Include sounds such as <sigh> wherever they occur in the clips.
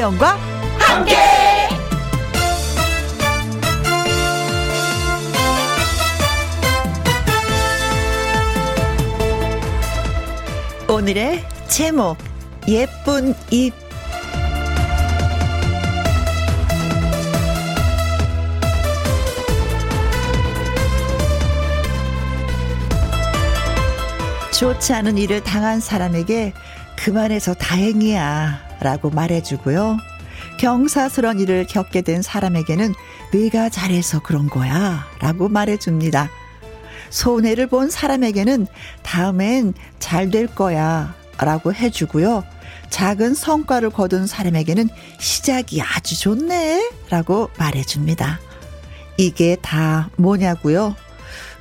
김혜영과 함께. 오늘의 제목 예쁜 입 좋지 않은 일을 당한 사람에게 그만해서 다행이야 라고 말해주고요. 경사스러운 일을 겪게 된 사람에게는 네가 잘해서 그런 거야 라고 말해줍니다. 손해를 본 사람에게는 다음엔 잘 될 거야 라고 해주고요. 작은 성과를 거둔 사람에게는 시작이 아주 좋네 라고 말해줍니다. 이게 다 뭐냐고요?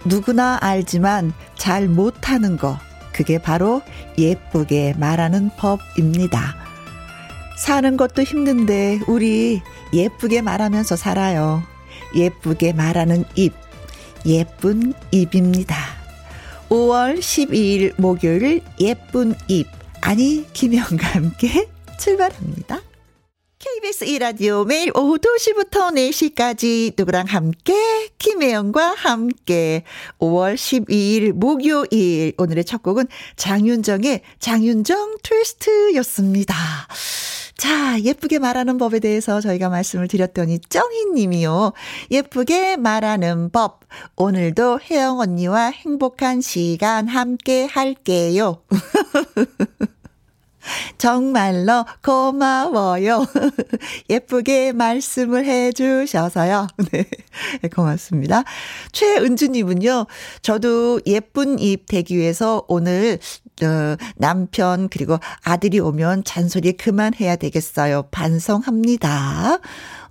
누구나 알지만 잘 못하는 거 그게 바로 예쁘게 말하는 법입니다. 사는 것도 힘든데 우리 예쁘게 말하면서 살아요. 예쁘게 말하는 입, 예쁜 입입니다. 5월 12일 목요일 예쁜 입, 아니, 김영과 함께 <laughs> 출발합니다. KBS 1라디오 매일 오후 2시부터 4시까지 누구랑 함께 김혜영과 함께 5월 12일 목요일 오늘의 첫 곡은 장윤정의 장윤정 트위스트였습니다. 자, 예쁘게 말하는 법에 대해서 저희가 말씀을 드렸더니 쩡이 님이요. 예쁘게 말하는 법. 오늘도 혜영 언니와 행복한 시간 함께 할게요. <laughs> 정말로 고마워요. <laughs> 예쁘게 말씀을 해 주셔서요. <laughs> 네. 고맙습니다. 최은주님은요, 저도 예쁜 입 되기 위해서 오늘 어, 남편 그리고 아들이 오면 잔소리 그만해야 되겠어요. 반성합니다.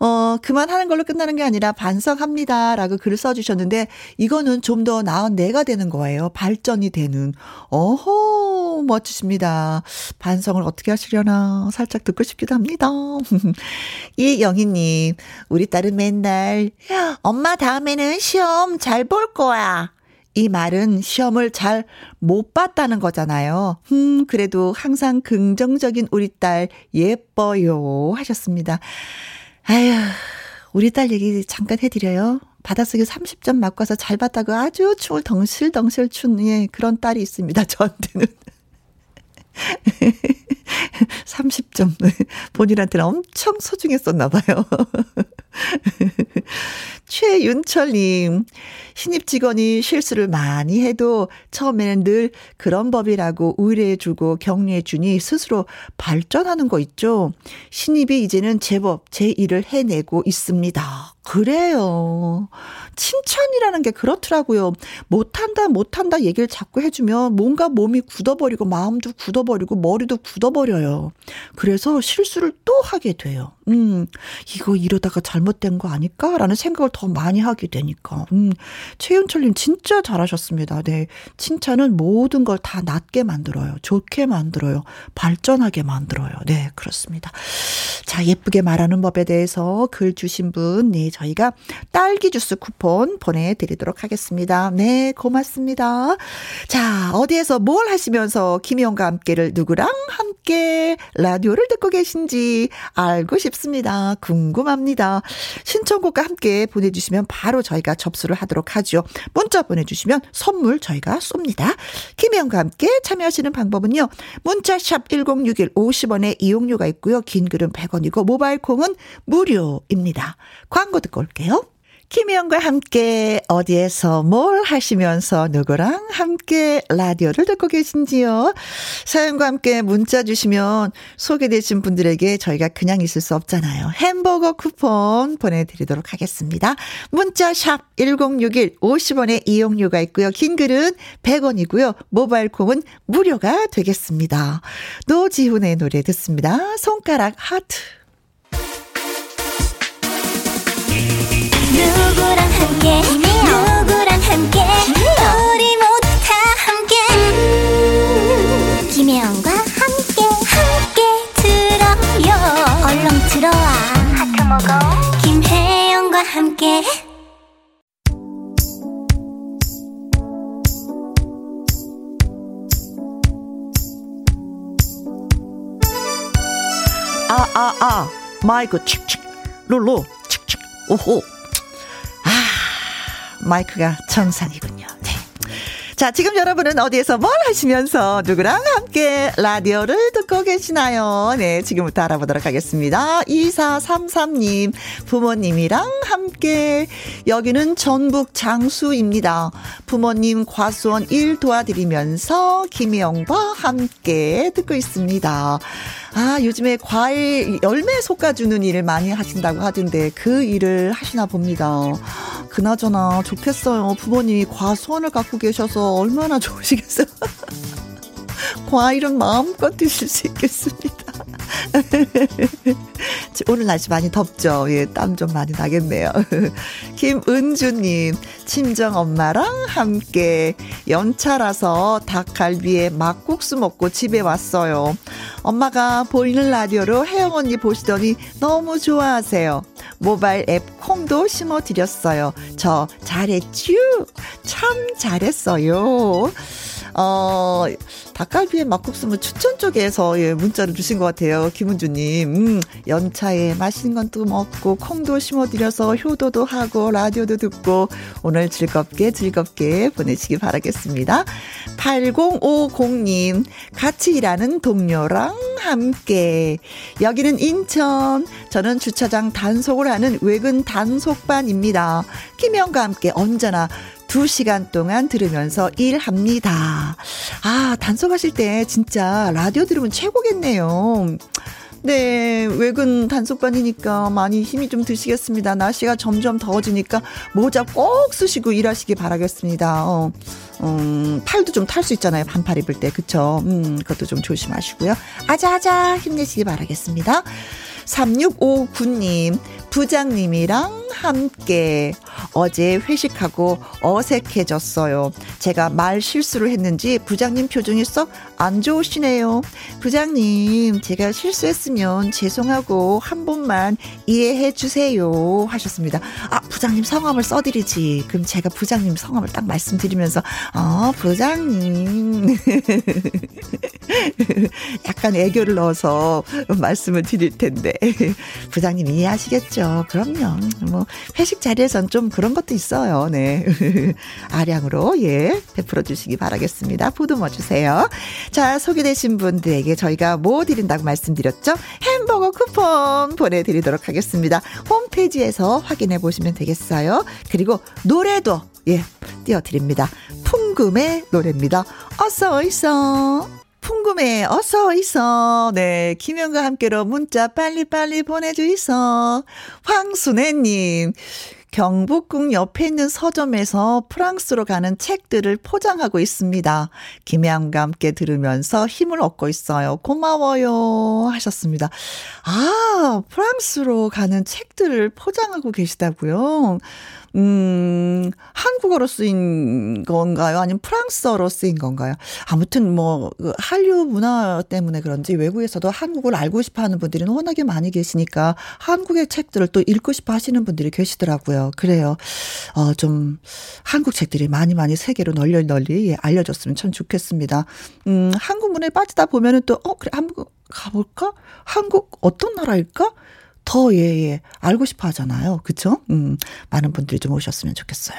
어, 그만하는 걸로 끝나는 게 아니라 반성합니다 라고 글을 써주셨는데 이거는 좀 더 나은 내가 되는 거예요. 발전이 되는. 어허, 멋지십니다. 반성을 어떻게 하시려나 살짝 듣고 싶기도 합니다. <laughs> 이영희님, 우리 딸은 맨날 엄마 다음에는 시험 잘 볼 거야. 이 말은 시험을 잘 못 봤다는 거잖아요. 음, 그래도 항상 긍정적인 우리 딸 예뻐요. 하셨습니다. 아휴, 우리 딸 얘기 잠깐 해드려요. 바닷속에 30점 맞고 와서 잘 봤다고 아주 춤을 덩실덩실 춘, 예, 그런 딸이 있습니다. 저한테는. <laughs> 30점. 본인한테는 엄청 소중했었나 봐요. <laughs> <laughs> 최윤철님, 신입 직원이 실수를 많이 해도 처음에는 늘 그런 법이라고 의뢰해주고 격려해주니 스스로 발전하는 거 있죠. 신입이 이제는 제법 제 일을 해내고 있습니다. 그래요. 칭찬이라는 게 그렇더라고요. 못한다, 못한다 얘기를 자꾸 해주면 뭔가 몸이 굳어버리고 마음도 굳어버리고 머리도 굳어버려요. 그래서 실수를 또 하게 돼요. 음, 이거 이러다가 잘못된 거 아닐까라는 생각을 더 많이 하게 되니까. 음, 최윤철님 진짜 잘하셨습니다. 네. 칭찬은 모든 걸다 낫게 만들어요. 좋게 만들어요. 발전하게 만들어요. 네, 그렇습니다. 자, 예쁘게 말하는 법에 대해서 글 주신 분, 네, 저희가 딸기 주스 쿠폰 보내드리도록 하겠습니다. 네, 고맙습니다. 자, 어디에서 뭘 하시면서 김희영과 함께를 누구랑 함께 라디오를 듣고 계신지 알고 싶습니다. 궁금합니다. 신청곡과 함께 보내주시면 바로 저희가 접수를 하도록 하죠. 문자 보내주시면 선물 저희가 쏩니다. 김혜영과 함께 참여하시는 방법은요. 문자샵 1061 50원의 이용료가 있고요. 긴 글은 100원이고 모바일 콩은 무료입니다. 광고 듣고 올게요. 김혜영과 함께 어디에서 뭘 하시면서 누구랑 함께 라디오를 듣고 계신지요? 사연과 함께 문자 주시면 소개되신 분들에게 저희가 그냥 있을 수 없잖아요. 햄버거 쿠폰 보내드리도록 하겠습니다. 문자 샵 1061 50원의 이용료가 있고요. 긴 글은 100원이고요. 모바일 콩은 무료가 되겠습니다. 노지훈의 노래 듣습니다. 손가락 하트. 누구랑 함께? 누구랑 함께? 우리 모두 다 함께. 음, 김혜영과 함께 함께 들어요. 얼렁 들어와. 하트 먹어. 김혜영과 함께. 아, 아, 아. 마이크 칙칙. 룰루 칙칙. 오호. 아, 마이크가 정상이군요. 네. 자, 지금 여러분은 어디에서 뭘 하시면서 누구랑 함께 라디오를 듣고 계시나요? 네, 지금부터 알아보도록 하겠습니다. 2433님, 부모님이랑 함께. 여기는 전북 장수입니다. 부모님 과수원 일 도와드리면서 김혜영과 함께 듣고 있습니다. 아, 요즘에 과일, 열매 솎아주는 일을 많이 하신다고 하던데 그 일을 하시나 봅니다. 그나저나 좋겠어요. 부모님이 과수원을 갖고 계셔서 얼마나 <laughs> 좋으시겠어요. 과일은 마음껏 드실 수 있겠습니다. <laughs> 오늘 날씨 많이 덥죠? 예, 땀 좀 많이 나겠네요. <laughs> 김은주님, 친정 엄마랑 함께 연차라서 닭갈비에 막국수 먹고 집에 왔어요. 엄마가 보이는 라디오로 혜영 언니 보시더니 너무 좋아하세요. 모바일 앱 콩도 심어 드렸어요. 저 잘했쥬? 참 잘했어요. 어, 닭갈비에 막국수는 뭐 추천 쪽에서 예, 문자를 주신 것 같아요. 김은주님. 음, 연차에 맛있는 건 또 먹고, 콩도 심어드려서 효도도 하고, 라디오도 듣고, 오늘 즐겁게 즐겁게 보내시기 바라겠습니다. 8050님, 같이 일하는 동료랑 함께. 여기는 인천. 저는 주차장 단속을 하는 외근 단속반입니다. 김영과 함께 언제나 2시간 동안 들으면서 일합니다. 아, 단속하실 때 진짜 라디오 들으면 최고겠네요. 네, 외근 단속반이니까 많이 힘이 좀 드시겠습니다. 날씨가 점점 더워지니까 모자 꼭 쓰시고 일하시기 바라겠습니다. 어, 음, 팔도 좀 탈 수 있잖아요. 반팔 입을 때. 그쵸? 음, 그것도 좀 조심하시고요. 아자아자 힘내시기 바라겠습니다. 3659님, 부장님이랑 함께 어제 회식하고 어색해졌어요. 제가 말 실수를 했는지 부장님 표정이 썩 안 좋으시네요. 부장님, 제가 실수했으면 죄송하고 한 번만 이해해 주세요. 하셨습니다. 아, 부장님 성함을 써드리지. 그럼 제가 부장님 성함을 딱 말씀드리면서, 어, 부장님. <laughs> 약간 애교를 넣어서 말씀을 드릴 텐데. <laughs> 부장님 이해하시겠죠? 그럼요. 뭐, 회식 자리에선 좀 그런 것도 있어요. 네. <laughs> 아량으로, 예, 베풀어 주시기 바라겠습니다. 보듬어 주세요. 자, 소개되신 분들에게 저희가 뭐 드린다고 말씀드렸죠? 햄버거 쿠폰 보내드리도록 하겠습니다. 홈페이지에서 확인해 보시면 되겠어요. 그리고 노래도, 예, 띄워드립니다. 풍금의 노래입니다. 어서 있어. 풍금해 어서 있어. 네, 김현과 함께로 문자 빨리빨리 보내주이소. 황순애님. 경북궁 옆에 있는 서점에서 프랑스로 가는 책들을 포장하고 있습니다. 김혜영과 함께 들으면서 힘을 얻고 있어요. 고마워요. 하셨습니다. 아, 프랑스로 가는 책들을 포장하고 계시다고요? 음, 한국어로 쓰인 건가요? 아니면 프랑스어로 쓰인 건가요? 아무튼 뭐, 그 한류 문화 때문에 그런지 외국에서도 한국을 알고 싶어 하는 분들이 워낙에 많이 계시니까 한국의 책들을 또 읽고 싶어 하시는 분들이 계시더라고요. 그래요. 어, 좀, 한국 책들이 많이 많이 세계로 널리 널리 예, 알려졌으면 참 좋겠습니다. 음, 한국 문화에 빠지다 보면은 또, 어, 그래, 한국 가볼까? 한국 어떤 나라일까? 더, 예, 예, 알고 싶어 하잖아요. 그쵸? 음, 많은 분들이 좀 오셨으면 좋겠어요.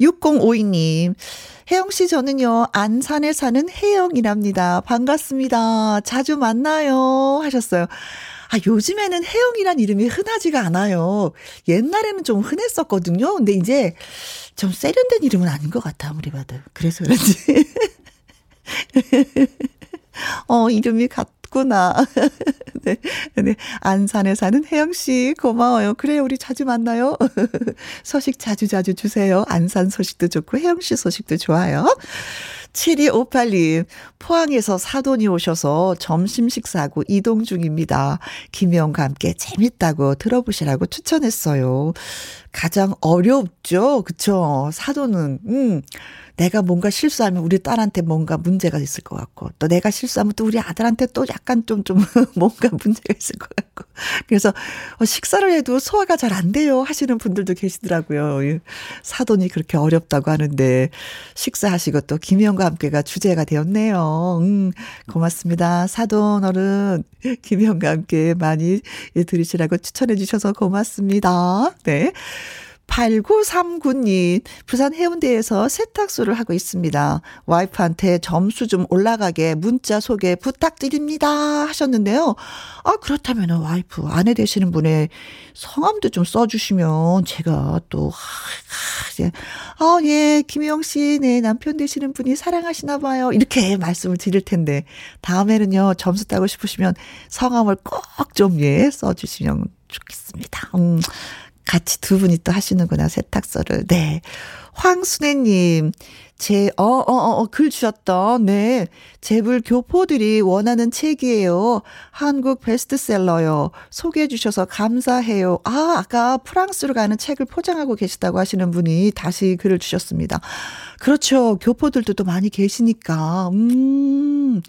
6052님, 혜영 씨, 저는요, 안산에 사는 혜영이랍니다. 반갑습니다. 자주 만나요. 하셨어요. 아, 요즘에는 혜영이란 이름이 흔하지가 않아요. 옛날에는 좀 흔했었거든요. 근데 이제 좀 세련된 이름은 아닌 것 같아, 아무리 봐도. 그래서 그런지. <laughs> 어, 이름이 같, 없구나. <laughs> 네. 네. 안산에 사는 혜영 씨 고마워요. 그래 우리 자주 만나요. <laughs> 소식 자주 자주 주세요. 안산 소식도 좋고 혜영 씨 소식도 좋아요. 7258님, 포항에서 사돈이 오셔서 점심 식사하고 이동 중입니다. 김혜영과 함께 재밌다고 들어보시라고 추천했어요. 가장 어렵죠? 그쵸? 사돈은, 음. 내가 뭔가 실수하면 우리 딸한테 뭔가 문제가 있을 것 같고, 또 내가 실수하면 또 우리 아들한테 또 약간 좀, 좀, <laughs> 뭔가 문제가 있을 것 같고. 그래서 어, 식사를 해도 소화가 잘 안 돼요 하시는 분들도 계시더라고요. 사돈이 그렇게 어렵다고 하는데 식사하시고 또 김희영과 함께가 주제가 되었네요. 음, 고맙습니다. 사돈 어른 김희영과 함께 많이 들으시라고 추천해 주셔서 고맙습니다. 네. 8939님, 부산 해운대에서 세탁소를 하고 있습니다. 와이프한테 점수 좀 올라가게 문자 소개 부탁드립니다. 하셨는데요. 아, 그렇다면 와이프, 아내 되시는 분의 성함도 좀 써주시면 제가 또, 아, 예, 김혜영 씨, 네, 남편 되시는 분이 사랑하시나 봐요. 이렇게 말씀을 드릴 텐데, 다음에는요, 점수 따고 싶으시면 성함을 꼭 좀, 예, 써주시면 좋겠습니다. 음. 같이 두 분이 또 하시는구나, 세탁소를. 네. 황순애님, 제, 어, 어, 어, 어, 글 주셨던, 네. 재불 교포들이 원하는 책이에요. 한국 베스트셀러요. 소개해 주셔서 감사해요. 아, 아까 프랑스로 가는 책을 포장하고 계시다고 하시는 분이 다시 글을 주셨습니다. 그렇죠. 교포들도 또 많이 계시니까. 음.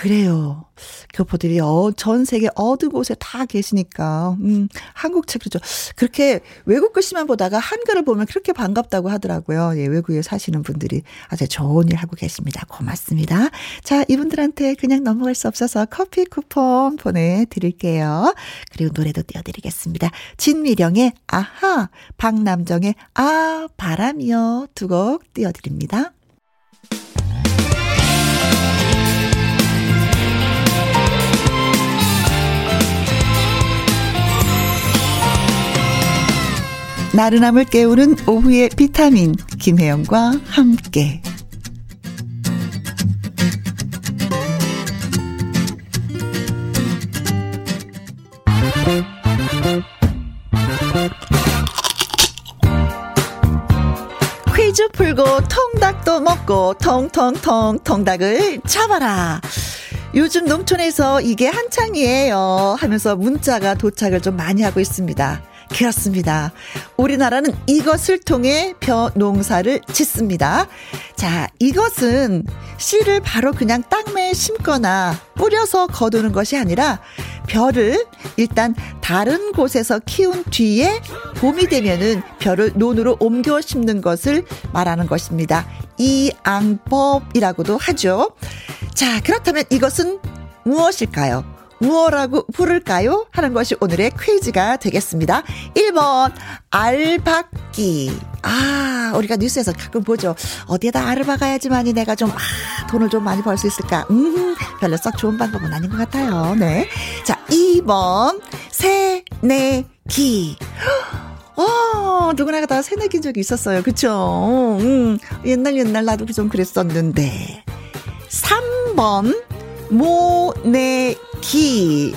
그래요. 교포들이 어, 전 세계 어느 곳에 다 계시니까, 음, 한국 책, 그죠. 그렇게 외국 글씨만 보다가 한글을 보면 그렇게 반갑다고 하더라고요. 예, 외국에 사시는 분들이 아주 좋은 일 하고 계십니다. 고맙습니다. 자, 이분들한테 그냥 넘어갈 수 없어서 커피 쿠폰 보내드릴게요. 그리고 노래도 띄워드리겠습니다. 진미령의 아하, 박남정의 아, 바람이요. 두 곡 띄워드립니다. 나른함을 깨우는 오후의 비타민 김혜영과 함께 퀴즈 풀고 통닭도 먹고 통통통 통닭을 잡아라. 요즘 농촌에서 이게 한창이에요 하면서 문자가 도착을 좀 많이 하고 있습니다. 그렇습니다. 우리나라는 이것을 통해 벼 농사를 짓습니다. 자, 이것은 씨를 바로 그냥 땅매에 심거나 뿌려서 거두는 것이 아니라 벼를 일단 다른 곳에서 키운 뒤에 봄이 되면은 벼를 논으로 옮겨 심는 것을 말하는 것입니다. 이앙법이라고도 하죠. 자, 그렇다면 이것은 무엇일까요? 무엇라고 부를까요? 하는 것이 오늘의 퀴즈가 되겠습니다. 1번, 알박기. 아, 우리가 뉴스에서 가끔 보죠. 어디에다 알을 박아야지만이 내가 좀, 아, 돈을 좀 많이 벌 수 있을까? 음, 별로 썩 좋은 방법은 아닌 것 같아요. 네. 자, 2번, 새내기. 어, 누구나 다 새내기인 적이 있었어요. 그쵸? 음, 옛날 옛날 나도 좀 그랬었는데. 3번, 모내기. 기.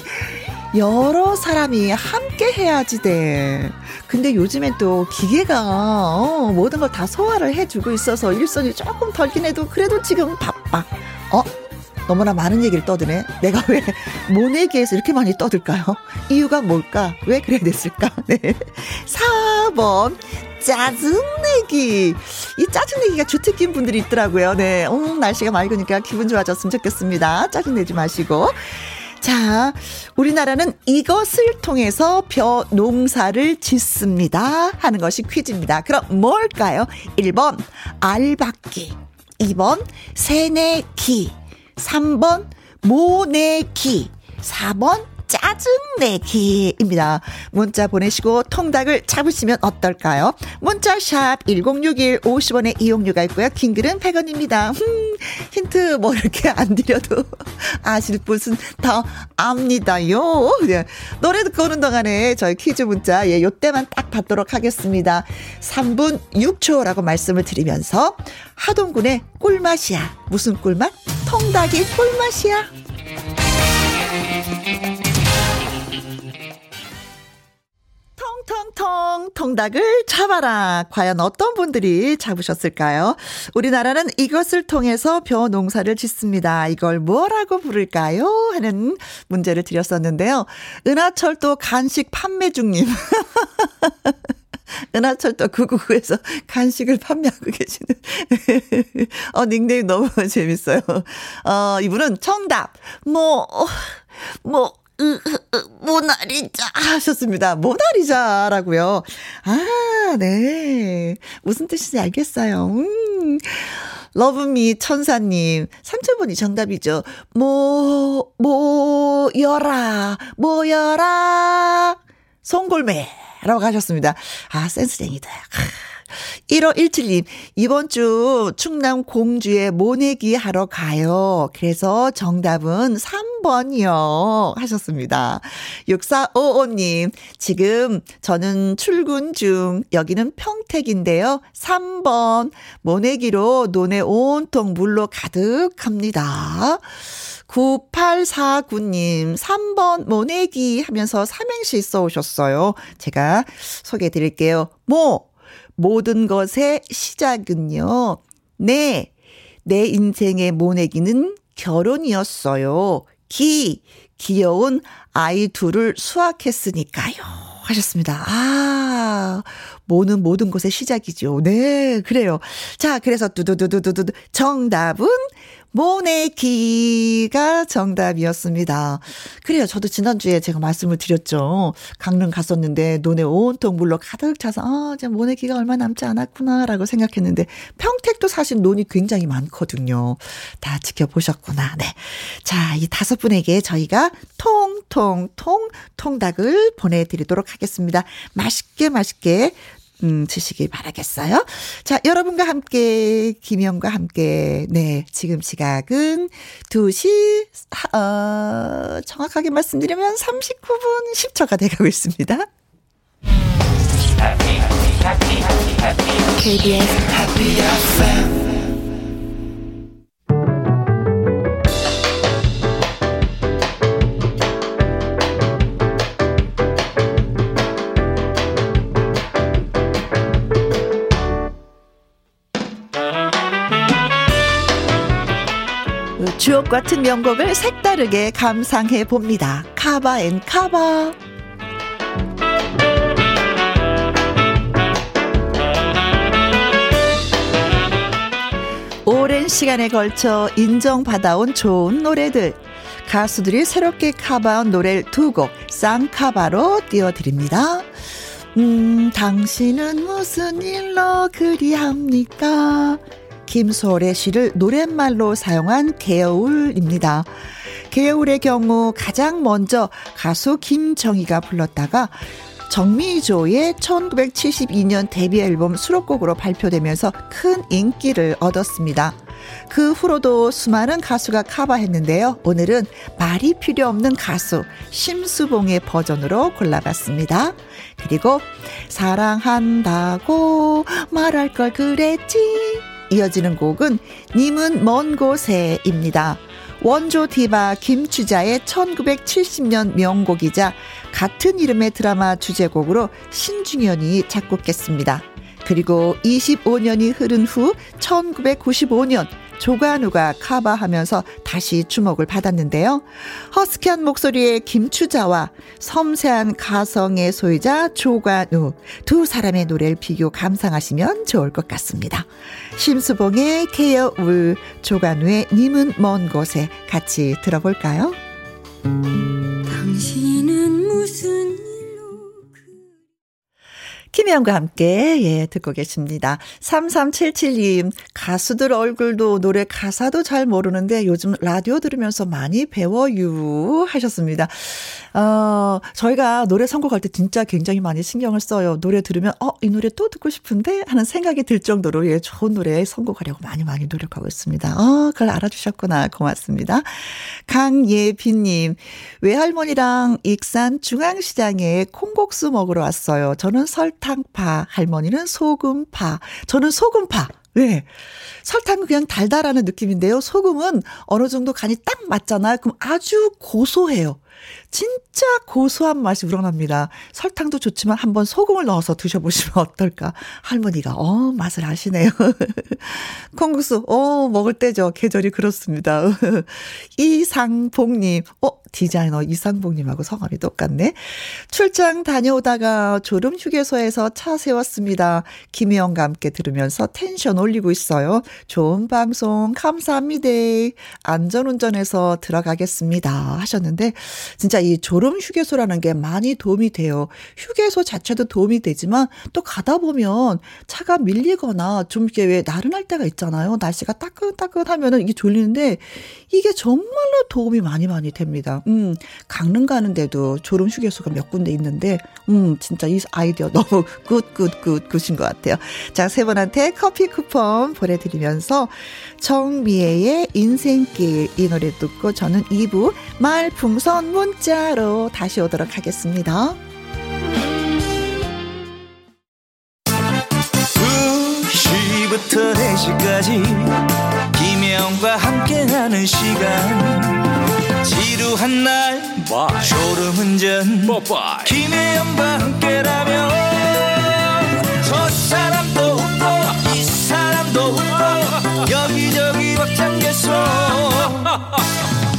여러 사람이 함께 해야지 돼. 근데 요즘엔 또 기계가 어, 모든 걸 다 소화를 해주고 있어서 일손이 조금 덜긴 해도 그래도 지금 바빠. 어? 너무나 많은 얘기를 떠드네. 내가 왜 모내기에서 이렇게 많이 떠들까요? 이유가 뭘까? 왜 그래 됐을까? <laughs> 네. 4번 짜증내기. 이 짜증내기가 주특기인 분들이 있더라고요. 네. 음, 날씨가 맑으니까 기분 좋아졌으면 좋겠습니다. 짜증내지 마시고. 자, 우리나라는 이것을 통해서 벼 농사를 짓습니다. 하는 것이 퀴즈입니다. 그럼 뭘까요? 1번, 알박기. 2번, 새내기. 3번, 모내기. 4번, 짜증내기입니다. 문자 보내시고 통닭을 잡으시면 어떨까요? 문자샵 1061 50원의 이용료가 있고요. 긴 글은 100원입니다. 음, 힌트 뭐 이렇게 안 드려도 <laughs> 아실 분은 더 압니다요. 네. 노래 듣고 오는 동안에 저희 퀴즈 문자 예, 요때만 딱 받도록 하겠습니다. 3분 6초라고 말씀을 드리면서 하동군의 꿀맛이야. 무슨 꿀맛? 통닭이 꿀맛이야. 텅텅텅 통닭을 잡아라. 과연 어떤 분들이 잡으셨을까요? 우리나라는 이것을 통해서 벼 농사를 짓습니다. 이걸 뭐라고 부를까요? 하는 문제를 드렸었는데요. 은하철도 간식 판매 중님. <laughs> 은하철도 999에서 간식을 판매하고 계시는. <laughs> 어, 닉네임 너무 <laughs> 재밌어요. 어, 이분은 정답. 뭐, 뭐, 으, 으, 모나리자. 하셨습니다. 모나리자라고요. 아, 네. 무슨 뜻인지 알겠어요. 음. 러브미 천사님, 3초분이 정답이죠. 모, 모여라, 모여라. 송골매라고 하셨습니다. 아, 센스쟁이다. 1517님, 이번 주 충남 공주에 모내기 하러 가요. 그래서 정답은 3번이요. 하셨습니다. 6455님, 지금 저는 출근 중, 여기는 평택인데요. 3번, 모내기로 논에 온통 물로 가득합니다. 9849님, 3번 모내기 하면서 삼행시 써 오셨어요. 제가 소개해 드릴게요. 모, 모든 것의 시작은요. 네, 내 인생의 모내기는 결혼이었어요. 기, 귀여운 아이 둘을 수확했으니까요. 하셨습니다. 아, 모는 모든 것의 시작이죠. 네, 그래요. 자, 그래서 두두두두두두 정답은 모내기가 정답이었습니다. 그래요. 저도 지난주에 제가 말씀을 드렸죠. 강릉 갔었는데 논에 온통 물로 가득 차서 아, 모내기가 얼마 남지 않았구나라고 생각했는데 평택도 사실 논이 굉장히 많거든요. 다 지켜보셨구나. 네. 자, 이 다섯 분에게 저희가 통통통 통닭을 보내드리도록 하겠습니다. 맛있게 맛있게 음, 드시길 바라겠어요. 자, 여러분과 함께, 김영과 함께, 네, 지금 시각은 2시, 어, 정확하게 말씀드리면 39분 10초가 돼가고 있습니다. KBS Happy FM 주옥 같은 명곡을 색다르게 감상해 봅니다. cover and cover. 오랜 시간에 걸쳐 인정받아온 좋은 노래들. 가수들이 새롭게 카바한 노래를 두 곡 쌍카바로 띄워드립니다. 음, 당신은 무슨 일로 그리합니까? 김소월의 시를 노랫말로 사용한 개울입니다. 개울의 경우 가장 먼저 가수 김정희가 불렀다가 정미조의 1972년 데뷔 앨범 수록곡으로 발표되면서 큰 인기를 얻었습니다. 그 후로도 수많은 가수가 커버했는데요. 오늘은 말이 필요 없는 가수 심수봉의 버전으로 골라봤습니다. 그리고 사랑한다고 말할 걸 그랬지 이어지는 곡은 님은 먼 곳에입니다. 원조 디바 김추자의 1970년 명곡이자 같은 이름의 드라마 주제곡으로 신중현이 작곡했습니다. 그리고 25년이 흐른 후 1995년 조관우가 카바하면서 다시 주목을 받았는데요. 허스키한 목소리의 김추자와 섬세한 가성의 소유자 조관우 두 사람의 노래를 비교 감상하시면 좋을 것 같습니다. 심수봉의 케어 울 조관우의 님은 먼 곳에 같이 들어볼까요? 당신은 무슨 김혜영과 함께, 예, 듣고 계십니다. 3377님, 가수들 얼굴도 노래 가사도 잘 모르는데 요즘 라디오 들으면서 많이 배워유 하셨습니다. 어, 저희가 노래 선곡할 때 진짜 굉장히 많이 신경을 써요. 노래 들으면, 어, 이 노래 또 듣고 싶은데? 하는 생각이 들 정도로, 예, 좋은 노래 선곡하려고 많이 많이 노력하고 있습니다. 어, 그걸 알아주셨구나. 고맙습니다. 강예빈님, 외할머니랑 익산 중앙시장에 콩국수 먹으러 왔어요. 저는 설탕 설탕파, 할머니는 소금파, 저는 소금파. 네. 설탕은 그냥 달달하는 느낌인데요. 소금은 어느 정도 간이 딱 맞잖아요. 그럼 아주 고소해요. 진짜 고소한 맛이 우러납니다. 설탕도 좋지만 한번 소금을 넣어서 드셔보시면 <laughs> 어떨까? 할머니가, 어, 맛을 아시네요. <laughs> 콩국수, 어, 먹을 때죠. 계절이 그렇습니다. <laughs> 이상복님, 어, 디자이너 이상복님하고 성함이 똑같네. 출장 다녀오다가 졸음 휴게소에서 차 세웠습니다. 김혜영과 함께 들으면서 텐션 올리고 있어요. 좋은 방송 감사합니다. 안전운전해서 들어가겠습니다. 하셨는데, 진짜 이 졸음 휴게소라는 게 많이 도움이 돼요. 휴게소 자체도 도움이 되지만 또 가다 보면 차가 밀리거나 좀 이렇게 왜 나른할 때가 있잖아요. 날씨가 따끈따끈하면은 이게 졸리는데 이게 정말로 도움이 많이 많이 됩니다. 음, 강릉 가는데도 졸음 휴게소가 몇 군데 있는데, 음, 진짜 이 아이디어 <laughs> 너무 굿, 굿, 굿, 굿인 것 같아요. 자, 세 분한테 커피 쿠폰 보내드리면서 정미애의 인생길 이 노래 듣고 저는 2부 말풍선 문자로 다시 오도록 하겠습니다. 2시부터 4시까지 김혜영과 함께하는 시간 지루한 날 Bye. 졸음운전 Bye. 김혜영과 함께라면 저 사람도 웃고 이 사람도 웃고 여기저기 벅장개소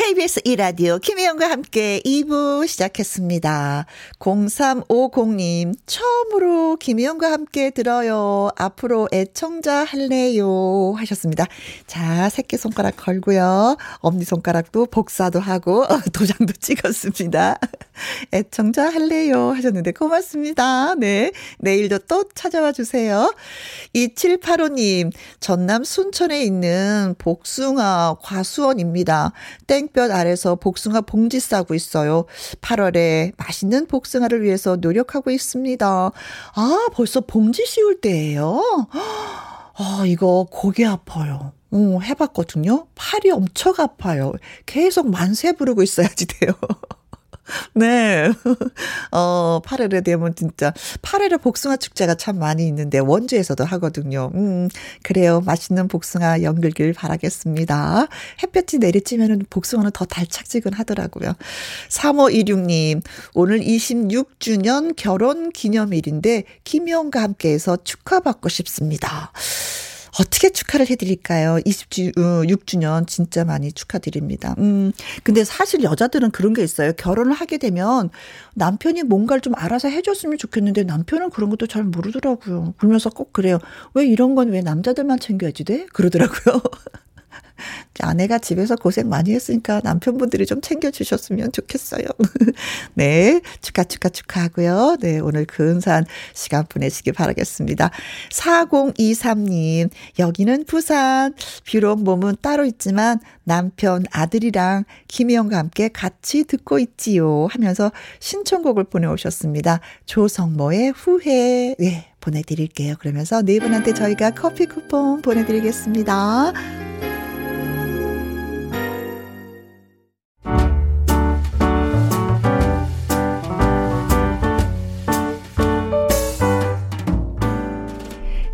KBS 이라디오 김혜영과 함께 2부 시작했습니다. 0350님, 처음으로 김혜영과 함께 들어요. 앞으로 애청자 할래요. 하셨습니다. 자, 새끼손가락 걸고요. 엄니손가락도 복사도 하고, 도장도 찍었습니다. <laughs> 애청자 할래요. 하셨는데 고맙습니다. 네. 내일도 또 찾아와 주세요. 2785님, 전남 순천에 있는 복숭아 과수원입니다. 땡 땡볕 아래서 복숭아 봉지 싸고 있어요. 8월에 맛있는 복숭아를 위해서 노력하고 있습니다. 아, 벌써 봉지 씌울 때예요. 아, 이거 고개 아파요. 어, 해봤거든요. 팔이 엄청 아파요. 계속 만세 부르고 있어야지 돼요. <laughs> <laughs> 네. <laughs> 어, 8월에 되면 진짜 8월에 복숭아 축제가 참 많이 있는데 원주에서도 하거든요. 음, 그래요. 맛있는 복숭아 연글길 바라겠습니다. 햇볕이 내리쬐면은 복숭아는 더 달착지근 하더라고요. 3516님, 오늘 26주년 결혼 기념일인데 김영과 함께해서 축하받고 싶습니다. 어떻게 축하를 해드릴까요? 20주, 6주년 어, 진짜 많이 축하드립니다. 음, 근데 사실 여자들은 그런 게 있어요. 결혼을 하게 되면 남편이 뭔가를 좀 알아서 해줬으면 좋겠는데 남편은 그런 것도 잘 모르더라고요. 그러면서 꼭 그래요. 왜 이런 건 왜 남자들만 챙겨야지 돼? 그러더라고요. <laughs> <laughs> 아내가 집에서 고생 많이 했으니까 남편분들이 좀 챙겨주셨으면 좋겠어요. <laughs> 네. 축하, 축하, 축하하고요. 네. 오늘 근사한 시간 보내시기 바라겠습니다. 4023님, 여기는 부산. 비록 몸은 따로 있지만 남편, 아들이랑 김희영과 함께 같이 듣고 있지요. 하면서 신청곡을 보내오셨습니다. 조성모의 후회. 네. 보내드릴게요. 그러면서 네 분한테 저희가 커피 쿠폰 보내드리겠습니다.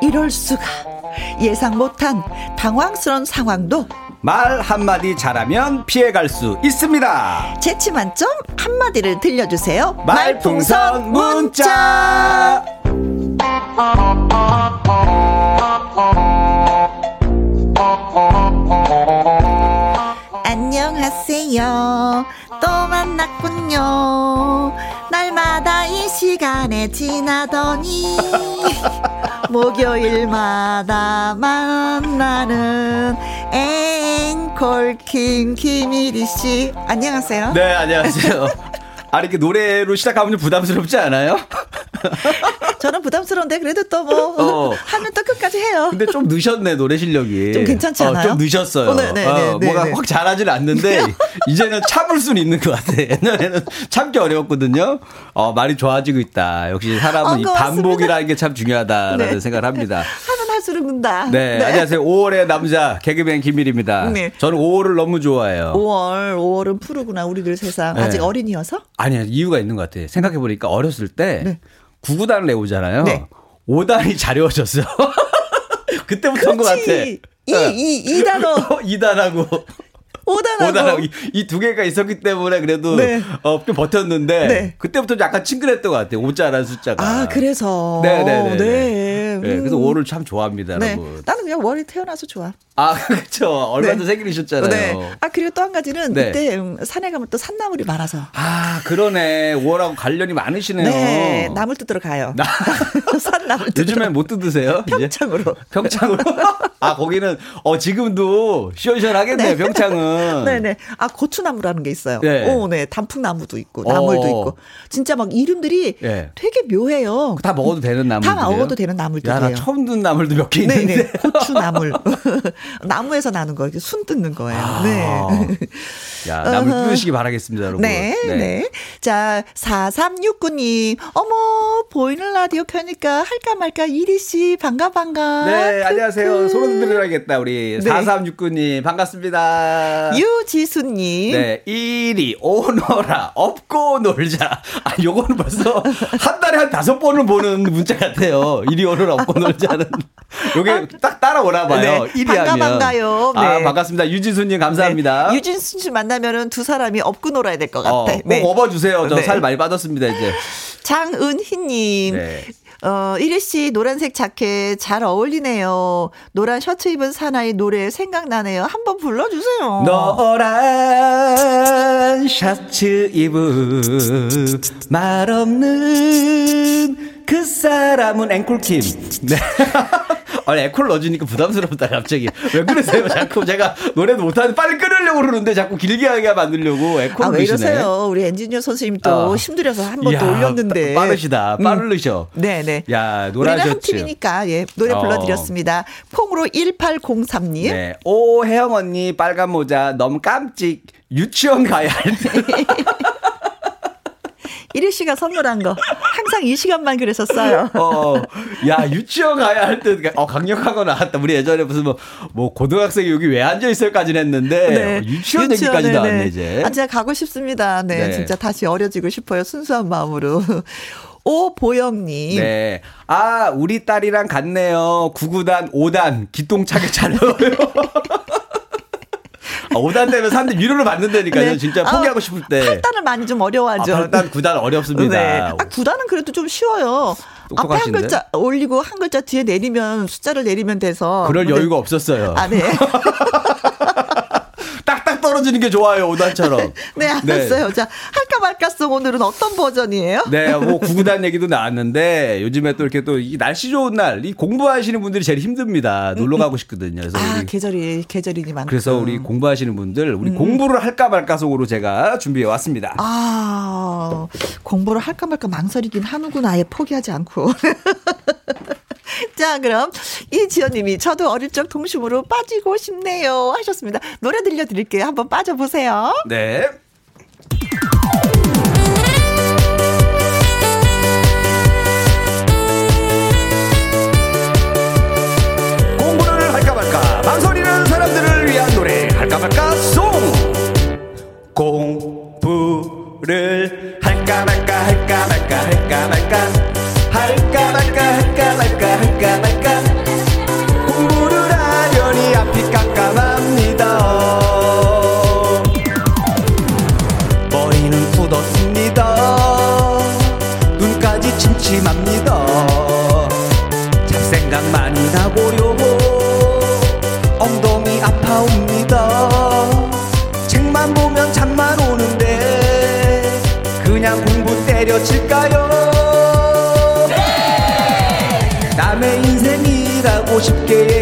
이럴 수가. 예상 못한 당황스러운 상황도 말 한마디 잘하면 피해갈 수 있습니다. 재치 만점 한마디를 들려주세요. 말풍선 문자. 안녕하세요. 또 만났군요. 날마다 이 시간에 지나더니 <laughs> 목요일마다 만나는 앵콜킴 김일희 씨. 안녕하세요. 네, 안녕하세요. <laughs> 아, 이렇게 노래로 시작하면 좀 부담스럽지 않아요? <laughs> 저는 부담스러운데 그래도 또뭐 어. 하면 또 끝까지 해요. 근데 좀 늦었네, 노래 실력이. 좀 괜찮지 않아요? 어, 좀 늦었어요. 어, 네, 네, 어, 네, 네, 뭐가 네. 확 잘하진 않는데, <laughs> 이제는 참을 수는 있는 것 같아. 옛날에는 참기 어려웠거든요. 어, 많이 좋아지고 있다. 역시 사람은 어, 이. 반복이라는 게 참 중요하다라는 네. 생각을 합니다. <laughs> 하면 할수록 는다. 네, 안녕하세요. 5월의 남자, 개그맨 김일입니다. 네. 저는 5월을 너무 좋아해요. 5월, 5월은 푸르구나, 우리들 세상. 네. 아직 어린이여서? 아니야, 이유가 있는 것 같아요. 생각해 보니까 어렸을 때, 네. 구구단을 내오잖아요. 네. 5단이 자려워졌어. <laughs> 그때부터인 것 같아. 이, 이, 이 단어. <laughs> 2단하고. 오단하고. 5단하고 이두 개가 있었기 때문에 그래도 네. 어, 좀 버텼는데 네. 그때부터 약간 친근했던 것 같아요. 5자라는 숫자가. 아, 그래서. 네네네. 네. 네, 그래서 음. 5를 참 좋아합니다, 네. 여러분. 나는 그냥 월이 태어나서 좋아. 아, <laughs> 그렇죠. 얼마 전 네. 생일이셨잖아요. 네. 아, 그리고 또 한 가지는 네. 그때 음, 산에 가면 또 산나물이 많아서. 아, 그러네. 5월하고 관련이 많으시네요. 네. 나물 뜯으러 가요. 나- <laughs> 산나물 뜯으러. 요즘엔 못 뜯으세요? 이제? 평창으로. 평창으로. <laughs> 아, 거기는, 어, 지금도 시원시원하겠네요, 평창은. 네 네. 아, 고추나무라는 게 있어요. 네. 오, 네. 단풍나무도 있고, 나물도 어. 있고. 진짜 막 이름들이 예. 되게 묘해요. 다 먹어도 되는 나물들. 다 먹어도 되는 나물들 이에요. 야, 나 처음 듣는 나물도 몇 개 있는데. 네네. 고추 나물. <laughs> <laughs> 나무에서 나는 거, 순 뜯는 거예요. 아. 네. 야, 나물. 뜯으시기 바라겠습니다, 여러분. 네, 네, 자, 4369님. 어머, 보이는 라디오 켜니까 할까 말까 이리씨, 반가, 반가. 네, 안녕하세요. 크크. 소름 들어야겠다, 우리. 네. 4369님, 반갑습니다. 유지수님. 네, 이리 오너라, 업고 놀자. 아, 요거는 벌써 한 달에 한 다섯 번을 보는 문자 같아요. 이리 오너라, 업고 놀자는. <laughs> 요게 딱 따라오나 봐요. 네, 이리 반가, 하면. 반가요. 아, 네. 반갑습니다. 유진수님, 감사합니다. 네, 유진수 씨 만나면은 두 사람이 업고 놀아야 될 것 같아. 어, 꼭 네. 업어주세요. 저 네. 살 많이 빠졌습니다, 이제. 장은희님. 네. 어, 이리 씨 노란색 자켓 잘 어울리네요. 노란 셔츠 입은 사나이 노래 생각나네요. 한번 불러주세요. 노란 셔츠 입은 말 없는 그 사람은 앵콜킴. 네. <laughs> 아니, 앵콜 넣어주니까 부담스럽다, 갑자기. 왜 그러세요? 자꾸 제가 노래도 못하는데 빨리 끊으려고 그러는데 자꾸 길게 하게 만들려고 앵콜 아, 왜 넣으시네. 이러세요? 우리 엔지니어 선생님 또 어. 힘들어서 한 번 더 올렸는데. 빠- 빠르시다. 빠르셔. 네네. 야, 노란 우리는 한. 팀이니까, 예, 노래 어. 불러드렸습니다. 콩으로 1803님. 네. 오, 혜영 언니, 빨간 모자, 너무 깜찍. 유치원 가야 할 때. <laughs> 이리 씨가 선물한 거. 항상 이 시간만 그랬었어요. 어, 야, 유치원 가야 할 때, 어, 강력한 거 나왔다. 우리 예전에 무슨 뭐, 뭐, 고등학생이 여기 왜 앉아있어요까지는 했는데, 어, 유치원 얘기까지 네, 나왔네, 네. 이제. 아, 진짜 가고 싶습니다. 네, 네. 진짜 다시 어려지고 싶어요. 순수한 마음으로. <laughs> 오보영님. 네. 아, 우리 딸이랑 같네요. 9구단, 5단, 기똥차게 잘 넣어요. <laughs> 아, 5단 되면 사람들 위로를 받는다니까요. 네. 진짜 아, 포기하고 싶을 때. 8단은 많이 좀 아, 어려워하죠. 8단, 9단 어렵습니다. 네. 아, 9단은 그래도 좀 쉬워요. 앞에 한 똑똑하신데? 글자 올리고 한 글자 뒤에 내리면 숫자를 내리면 돼서. 그럴 근데- 여유가 없었어요. 아, 네. <laughs> 떨어지는 게 좋아요, 5단처럼. <laughs> 네, 알았어요. 자, 할까 말까송 오늘은 어떤 버전이에요? 네, 뭐 <laughs> 구구단 얘기도 나왔는데 요즘에 또 이렇게 또이 날씨 좋은 날, 이 공부하시는 분들이 제일 힘듭니다. 놀러 가고 싶거든요. 그래서 아, 우리 계절이, 계절이니만. 그래서 우리 공부하시는 분들 우리 공부를 할까 말까 속으로 제가 준비해 왔습니다. 아, 공부를 할까 말까 망설이긴 하는구나. 아예 포기하지 않고. <laughs> <laughs> 자, 그럼 이지연님이 저도 어릴 적 동심으로 빠지고 싶네요 하셨습니다. 노래 들려드릴게요. 한번 빠져보세요. 네. 공부를 할까 말까 할까 말까 할까 말까 할까 말까 할까 말까 할까 말까. 공부를 하려니 앞이 깜깜합니다. 머리는 굳었습니다. 눈까지 침침합니다. te querer.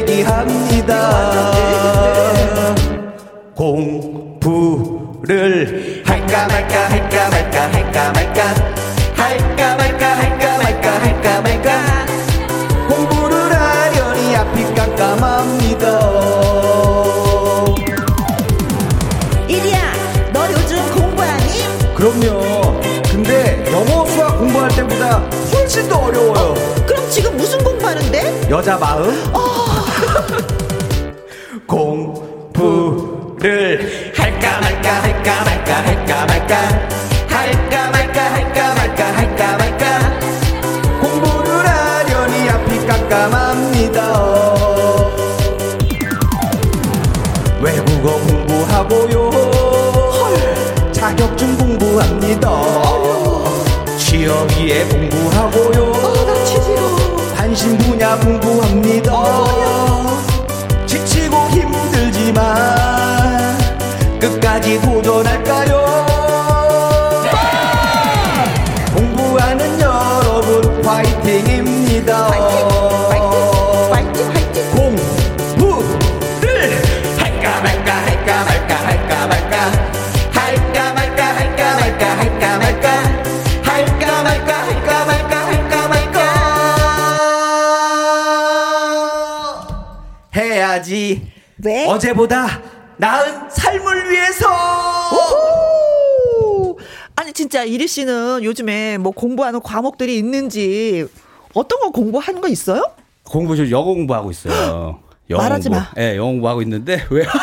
여자 마음? 공부를 할까 말까 할까 말까 할까 말까 um me amigo 왜? 어제보다 나은 삶을 위해서 오! 아니 진짜 이리 씨는 요즘에 뭐 공부하는 과목들이 있는지 어떤 거 공부하는 거 있어요? 공부 좀 영어 공부하고 있어요. <gasps> 영어 말하지 공부. 마. 예, 영어 공부하고 있는데 왜? <laughs>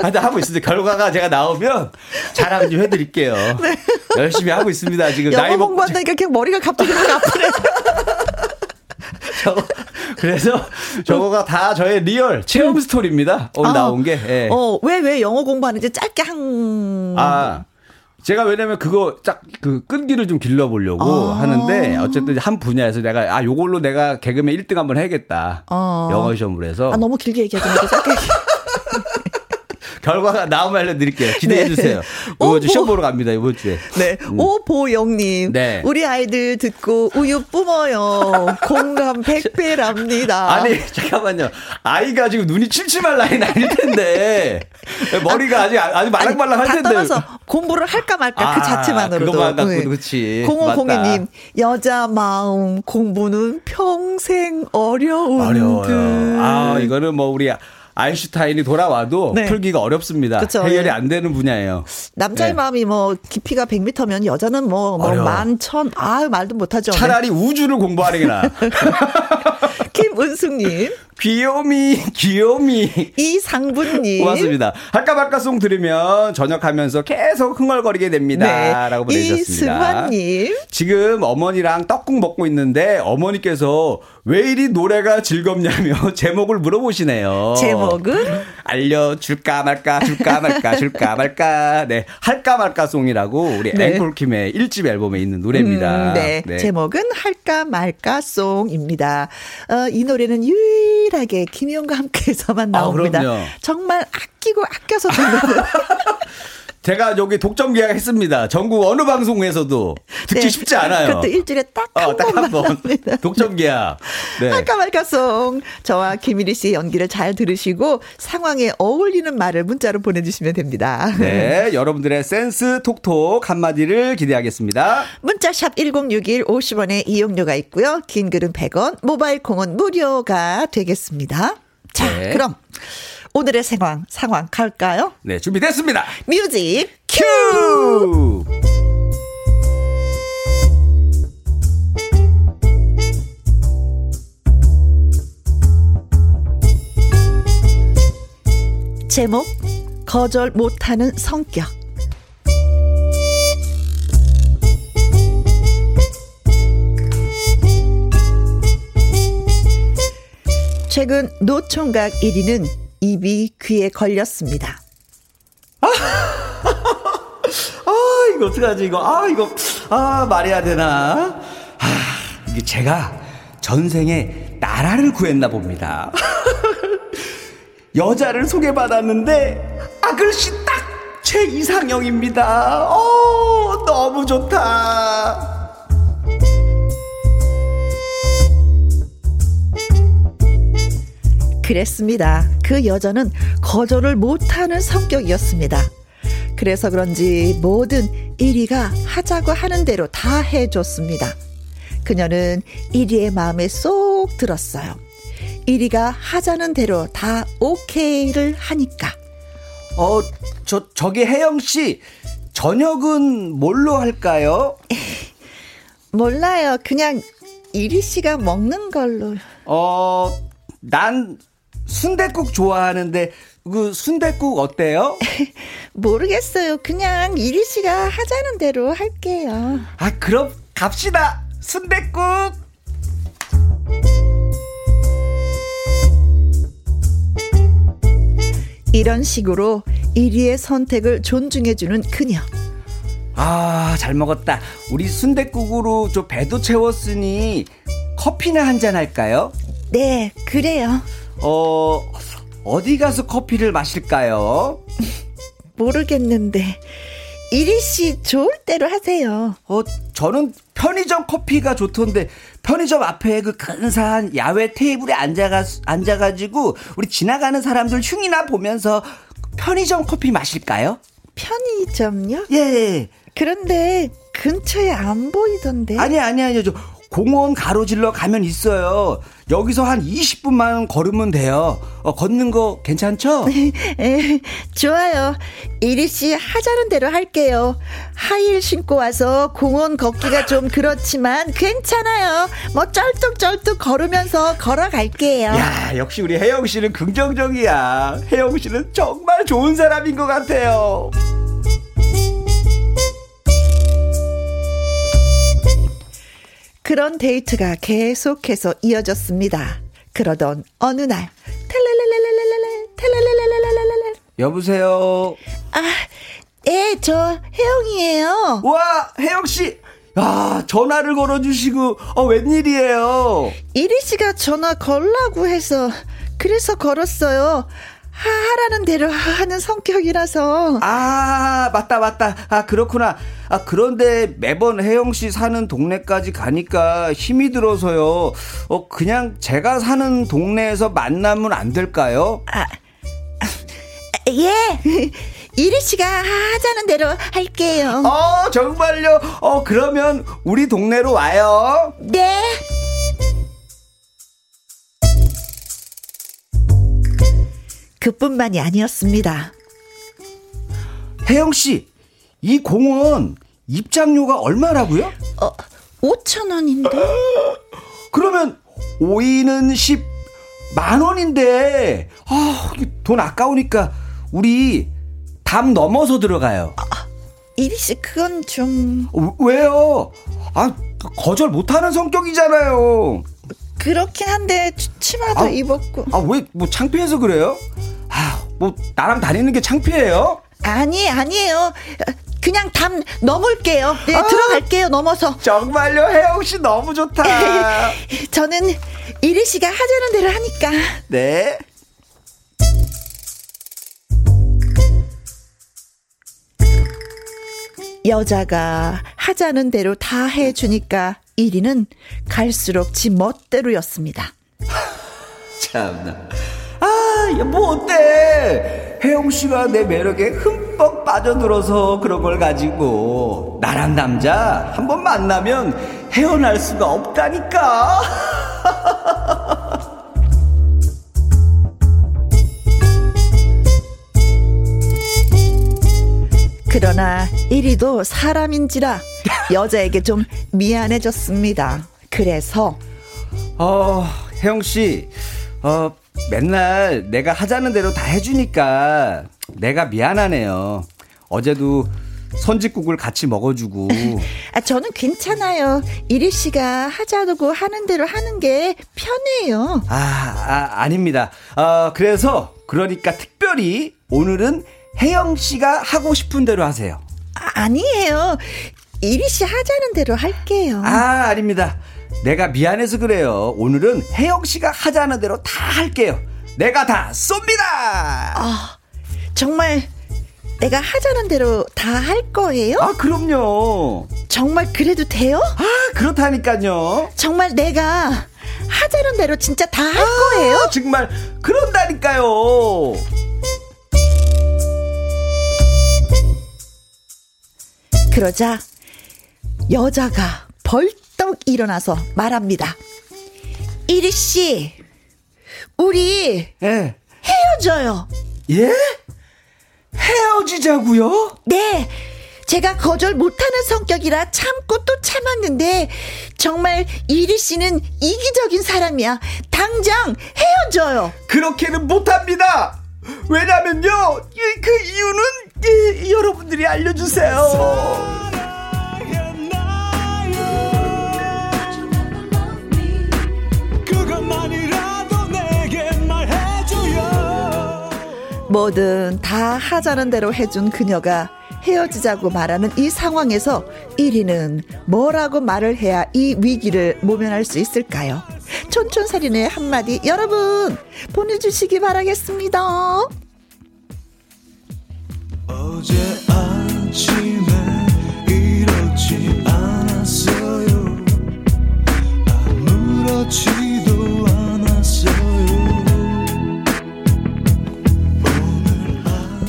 하여튼 하고 있는데 결과가 제가 나오면 자랑 좀 해드릴게요. <laughs> 열심히 하고 있습니다. 지금 나이 네. 먹고 공부한다니까 그냥 머리가 갑자기 막 아프네. <laughs> 저거 그래서 <laughs> 저거가 다 저의 real 체험 스토리입니다. 오늘 아, 나온 게. 예. 어, 왜, 왜 영어 공부하는지 짧게 한. 아. 제가 왜냐면 그거 짝그 끈기를 좀 길러보려고 아. 하는데 어쨌든 한 분야에서 내가 아 요걸로 내가 개그맨 1등 한번 해야겠다 어. 영어 시험을 해서 아, 너무 길게 얘기하지 말고 짧게 얘기- <laughs> 결과가 나오면 알려드릴게요 기대해 네. 주세요 어, 이번 주 뭐. 보러 갑니다 이번 주에 네. 오보영님. 네. 우리 아이들 듣고 우유 뿜어요. <laughs> 공감 100배랍니다. 아니 잠깐만요 아이가 지금 눈이 침침할 나이는 아닐 텐데 <laughs> 머리가 아직 아직 말랑말랑할 다 텐데 떠나서 공부를 할까 말까 그 아, 자체만으로도. 그것만 갖고도 그치. 0502님, 여자 마음 공부는 평생 어려운 어려워요. 듯. 아, 이거는 뭐 우리 아인슈타인이 돌아와도 네. 풀기가 어렵습니다. 그쵸, 해결이 예. 안 되는 분야예요. 남자의 네. 마음이 뭐 깊이가 100m면 여자는 뭐, 뭐. 만천, 아 말도 못하죠. 네. 차라리 우주를 공부하는 게 나아. <laughs> 김은숙님, 귀요미, 귀요미. 이상분님. 고맙습니다. 할까 말까 송 들으면 저녁하면서 계속 흥얼거리게 됩니다. 라고 보내주셨습니다. 네. 이승환님. 지금 어머니랑 떡국 먹고 있는데 어머니께서 왜 이리 노래가 즐겁냐며 <laughs> 제목을 물어보시네요. 제목은? 알려줄까 말까 줄까 말까 <laughs> 줄까 말까 네 할까 말까 송이라고 우리 네. 앵콜킴의 1집 앨범에 있는 노래입니다. 음, 네. 제목은 할까 말까 송입니다. 어, 이 노래는 유일하게 김희영과 함께해서만 아, 나옵니다. 그럼요. 정말 아끼고 아껴서 듣는 <laughs> 제가 여기 독점 계약 했습니다. 전국 어느 방송에서도 듣기 네. 쉽지 않아요. 그것도 일주일에 딱한 어, 번만 번. 합니다. 독점 계약. 네. 할까 말까송 저와 김일희 씨의 연기를 잘 들으시고 상황에 어울리는 말을 문자로 보내주시면 됩니다. 네, <laughs> 여러분들의 센스 톡톡 한마디를 기대하겠습니다. 문자샵 1061 50원의 이용료가 있고요. 긴 글은 100원, 모바일 콩은 무료가 되겠습니다. 자, 네. 그럼 오늘의 상황, 상황 갈까요? 네, 준비됐습니다. 뮤직 큐! 제목 거절 못하는 성격 최근 노총각 1위는 입이 귀에 걸렸습니다. <laughs> 아, 이거 어떡하지, 이거. 아, 이거. 아, 말해야 되나? 아, 이게 제가 전생에 나라를 구했나 봅니다. <laughs> 여자를 소개받았는데, 아글씨 딱 제 이상형입니다. 어, 너무 좋다. 그랬습니다. 그 여자는 거절을 못하는 성격이었습니다. 그래서 그런지 뭐든 1위가 하자고 하는 대로 다 해줬습니다. 그녀는 1위의 마음에 쏙 들었어요. 1위가 하자는 대로 다 오케이를 하니까. 어, 저, 저기 혜영씨, 저녁은 뭘로 할까요? <laughs> 몰라요. 그냥 1위 씨가 먹는 걸로. 어, 난 순댓국 좋아하는데, 그 순댓국 어때요? <laughs> 모르겠어요. 그냥 1위 씨가 하자는 대로 할게요. 아, 그럼 갑시다! 순댓국! 이런 식으로 1위의 선택을 존중해주는 그녀. 아, 잘 먹었다. 우리 순댓국으로 저 배도 채웠으니 커피나 한 잔 할까요? 네, 그래요. 어, 어디 가서 커피를 마실까요? 모르겠는데. 1위 씨 좋을 대로 하세요. 어, 저는 편의점 커피가 좋던데 편의점 앞에 그 근사한 야외 테이블에 앉아가 앉아가지고 우리 지나가는 사람들 흉이나 보면서 편의점 커피 마실까요? 편의점요? 예. 예. 그런데 근처에 안 보이던데. 아니 아니 아니요. 저 공원 가로질러 가면 있어요. 여기서 한 20분만 걸으면 돼요. 어, 걷는 거 괜찮죠? <laughs> 에, 좋아요. 이리 씨 하자는 대로 할게요. 하일 신고 와서 공원 걷기가 좀 그렇지만 괜찮아요. 뭐 쩔뚝쩔뚝 걸으면서 걸어갈게요. 야, 역시 우리 혜영 씨는 긍정적이야. 혜영 씨는 정말 좋은 사람인 것 같아요. 그런 데이트가 계속해서 이어졌습니다. 그러던 어느 날, 텔레레레레레레, 텔레레레레레레. 여보세요. 아, 예, 저 혜영이에요. 와, 혜영 씨. 야, 전화를 걸어주시고, 어, 웬일이에요? 이리 씨가 전화 걸라고 해서, 그래서 걸었어요. 하라는 대로 하는 성격이라서. 아, 맞다, 맞다. 아, 그렇구나. 아, 그런데 매번 혜영 씨 사는 동네까지 가니까 힘이 들어서요. 어, 그냥 제가 사는 동네에서 만나면 안 될까요? 아, 예. <laughs> 이리 씨가 하자는 대로 할게요. 어, 정말요? 어, 그러면 우리 동네로 와요. 네. 그뿐만이 아니었습니다. 혜영 씨, 이 공원 입장료가 얼마라고요? 어, 5천 원인데. <gasps> 그러면 5인은 10, 만 원인데, 아, 돈 아까우니까 우리 담 넘어서 들어가요. 이리 씨 그건 좀 어, 왜요? 아, 거절 못 하는 성격이잖아요. 그렇긴 한데 치마도 아, 입었고. 아, 왜, 뭐, 창피해서 그래요? 아, 뭐, 나랑 다니는 게 창피해요? 아니 아니에요. 그냥 담 넘을게요. 네 아. 들어갈게요 넘어서. 정말요, 혜영 씨 너무 좋다. <laughs> 저는 이리 씨가 하자는 대로 하니까. 네. 여자가 하자는 대로 다 해주니까 1위는 갈수록 지 멋대로였습니다. <laughs> 참나. 아, 야, 뭐 어때? 혜영 씨가 내 매력에 흠뻑 빠져들어서 그런 걸 가지고 나란 남자 한 번 만나면 헤어날 수가 없다니까. <laughs> 그러나 1위도 사람인지라 여자에게 좀 미안해졌습니다. 그래서 어, 혜영 씨, 어, 맨날 내가 하자는 대로 다 해주니까 내가 미안하네요. 어제도 선짓국을 같이 먹어주고. <laughs> 아, 저는 괜찮아요. 1위 씨가 하자고 하는 대로 하는 게 편해요. 아, 아 아닙니다. 어, 그래서 그러니까 특별히 오늘은 혜영 씨가 하고 싶은 대로 하세요. 아, 아니에요. 1위 씨 하자는 대로 할게요. 아, 아닙니다. 내가 미안해서 그래요. 오늘은 혜영 씨가 하자는 대로 다 할게요. 내가 다 쏩니다. 아, 정말 내가 하자는 대로 다 할 거예요? 아, 그럼요. 정말 그래도 돼요? 아, 그렇다니까요. 정말 내가 하자는 대로 진짜 다할 거예요? 아, 정말 그런다니까요. 그러자 여자가 벌 떡 일어나서 말합니다. 이리 씨, 우리 예. 헤어져요. 예? 헤어지자고요? 네. 제가 거절 못하는 성격이라 참고 또 참았는데 정말 이리 씨는 이기적인 사람이야. 당장 헤어져요. 그렇게는 못합니다. 왜냐면요, 이- 그 이유는 이, 여러분들이 알려주세요. 뭐든 다 하자는 대로 해준 그녀가 헤어지자고 말하는 이 상황에서 1위는 뭐라고 말을 해야 이 위기를 모면할 수 있을까요? 촌촌살인의 한마디 여러분 보내주시기 바라겠습니다. 어제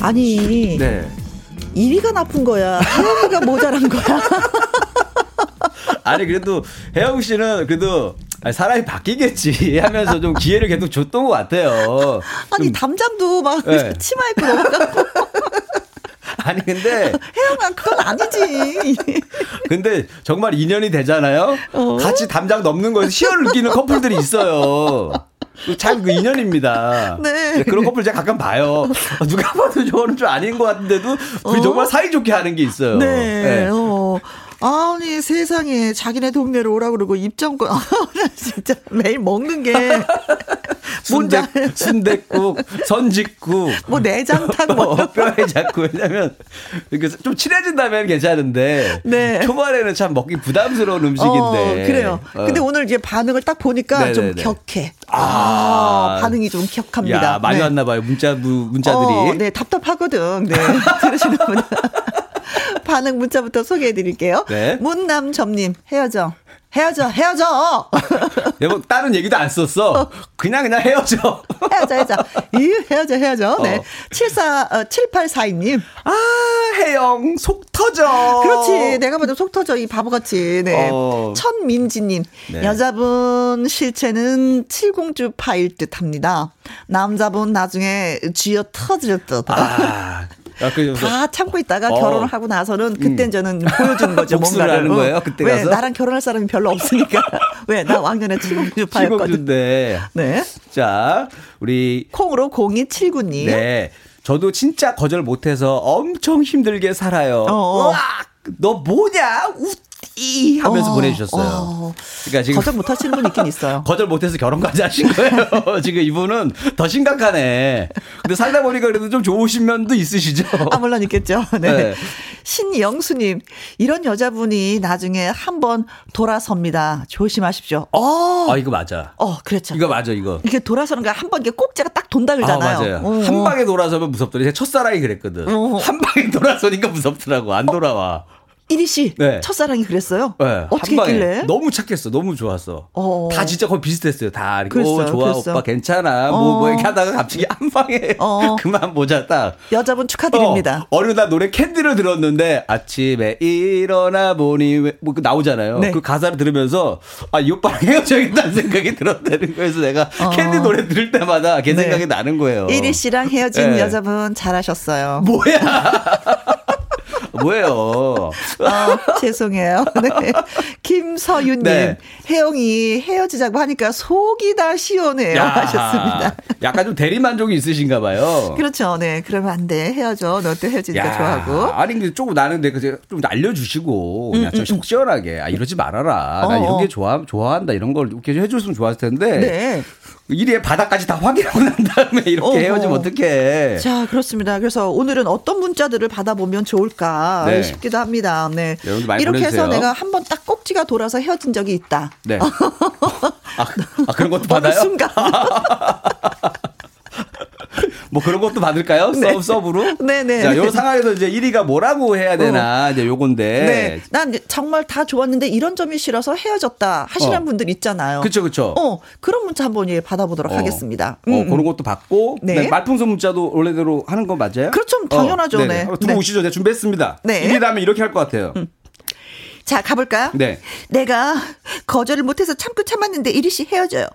아니 네. 1위가 나쁜 거야 하영이가 모자란 거야 <laughs> 아니, 그래도 혜영 씨는 그래도 사람이 바뀌겠지 하면서 좀 기회를 계속 줬던 것 같아요. 아니 좀- 담장도 막 네. <laughs> 치마 입고 넘어가고 <laughs> 아니, 근데 혜영아 그건 아니지 근데 정말 인연이 되잖아요. 어. 같이 담장 넘는 거에서 희열을 느끼는 커플들이 있어요. 참 그 인연입니다. <laughs> 네. 그런 커플 제가 가끔 봐요. 어, 누가 봐도 저는 좀 아닌 것 같은데도 어? 정말 사이좋게 하는 게 있어요. 네. 어. 아니 세상에 자기네 동네로 오라 그러고 입장권 <laughs> 진짜 매일 먹는 게 <laughs> 뭔지 순대, 순대국, 선짓국, 뭐 내장탕 뭐 어, 뼈에 잡고 왜냐면 이렇게 좀 친해진다면 괜찮은데 네. 초반에는 참 먹기 부담스러운 음식인데 어, 그래요. 어. 근데 오늘 이제 반응을 딱 보니까 좀 네네네. 격해. 아. 아, 반응이 좀 격합니다. 야 많이 네. 왔나 봐요 문자 무- 문자들이 어, 네, 답답하거든. 네. <laughs> 들으시는 분. <laughs> 반응 문자부터 소개해 드릴게요. 네. 문남점님, 헤어져. 헤어져, 헤어져! <laughs> 여보 다른 얘기도 안 썼어 그냥 그냥 헤어져 <laughs> 헤어져, 헤어져. 이 헤어져, 헤어져. 네. 어. 74, 어, 7842님. 아 혜영 속 터져 그렇지. 내가 봐도 속 터져, 이 바보같이. 네. 어. 천민지님. 네. 여자분 실체는 칠공주 파일 듯 합니다. 남자분 나중에 쥐어 터질 듯. 아, 다 참고 있다가 어. 결혼을 하고 나서는 그때 저는 보여주는 거죠. 뭔가를. 하는 거예요? 어. 그때 왜 가서? 나랑 결혼할 사람이 별로 없으니까. <laughs> 왜 나 왕년에 칠공주 파였거든. 시공주인데 네. 자 우리 콩으로 0279님. 네 저도 진짜 거절 못해서 엄청 힘들게 살아요 어. 으악 너 뭐냐 웃 이 하면서 어, 보내주셨어요 어. 그러니까 지금 거절 못 하시는 분 있긴 있어요. <laughs> 거절 못해서 결혼까지 하신 거예요. <laughs> 지금 이분은 더 심각하네. 근데 살다 보니까 그래도 좀 좋으신 면도 있으시죠. 아, 물론 있겠죠. <laughs> 네. 네. 신영수님, 이런 여자분이 나중에 한번 돌아섭니다. 조심하십시오. 어, 아 이거 맞아. 어, 그렇죠. 이거 맞아 이거. 이게 돌아서는 거한번 이게 꼭지가 딱 돈다 아 그러잖아요. 맞아요. 어. 한 방에 돌아서면 무섭더니 제 첫사랑이 그랬거든. 어. 한 방에 돌아서니까 무섭더라고. 안 돌아와. 이리 씨, 네. 첫사랑이 그랬어요? 네, 어떻게. 했길래? 너무 착했어. 너무 좋았어. 어. 다 진짜 거의 비슷했어요. 다 이렇게 그랬어요, 오, 좋아 그랬어요. 오빠 괜찮아. 뭐, 뭐 어. 이렇게 하다가 갑자기 한 방에 어. <laughs> 그만 보자 딱. 여자분 축하드립니다. 어, 어느 날 노래 캔디를 들었는데 아침에 일어나 보니 왜- 뭐 나오잖아요. 네. 그 가사를 들으면서 아이 오빠랑 헤어져야겠다는 생각이 들었다는 거에서 내가 어. 캔디 노래 들을 때마다 걔 네. 생각이 나는 거예요. 이리 씨랑 헤어진 네. 여자분 잘하셨어요. 뭐야? <laughs> 뭐예요? 아, 죄송해요. <laughs> 네. 김서윤님, 네. 혜영이 헤어지자고 하니까 속이 다 시원해요. 하셨습니다. 약간 좀 대리 만족이 있으신가 봐요. 그렇죠. 네. 그러면 안 돼. 헤어져. 너 또 헤어지니까 좋아하고. 아니 근데 조금 나는 근데 그좀 알려주시고 그냥 좀속 시원하게 아 이러지 말아라. 나 어, 이런 어. 게 좋아 좋아한다 이런 걸 이렇게 해줬으면 좋았을 텐데. 네. 일의 바닥까지 다 확인하고 난 다음에 이렇게 어허. 헤어지면 어떡해. 자, 그렇습니다. 그래서 오늘은 어떤 문자들을 받아보면 좋을까 네. 싶기도 합니다. 네. 이렇게 해서. 내가 한 번 딱 꼭지가 돌아서 헤어진 적이 있다. 네. <laughs> 아, 아, 그런 것도 받아요? 순간. <laughs> 뭐 그런 것도 받을까요? 네. 서, 서브로? 네네. <laughs> 자, 요 상황에서 이제 1위가 뭐라고 해야 되나, 이제 요건데. 네. 난 정말 다 좋았는데 이런 점이 싫어서 헤어졌다 하시는 어. 분들 있잖아요. 그쵸, 그쵸. 어, 그런 문자 한번 예, 받아보도록 어. 하겠습니다. 어, 음, 그런 것도 받고. 네. 네. 말풍선 문자도 원래대로 하는 건 맞아요? 그렇죠. 당연하죠. 네네. 네. 한번 들어오시죠. 제가 준비했습니다. 네. 1위라면 이렇게 할 것 같아요. 자, 가볼까요? 네. 내가 거절을 못해서 참고 참았는데 이리 씨 헤어져요.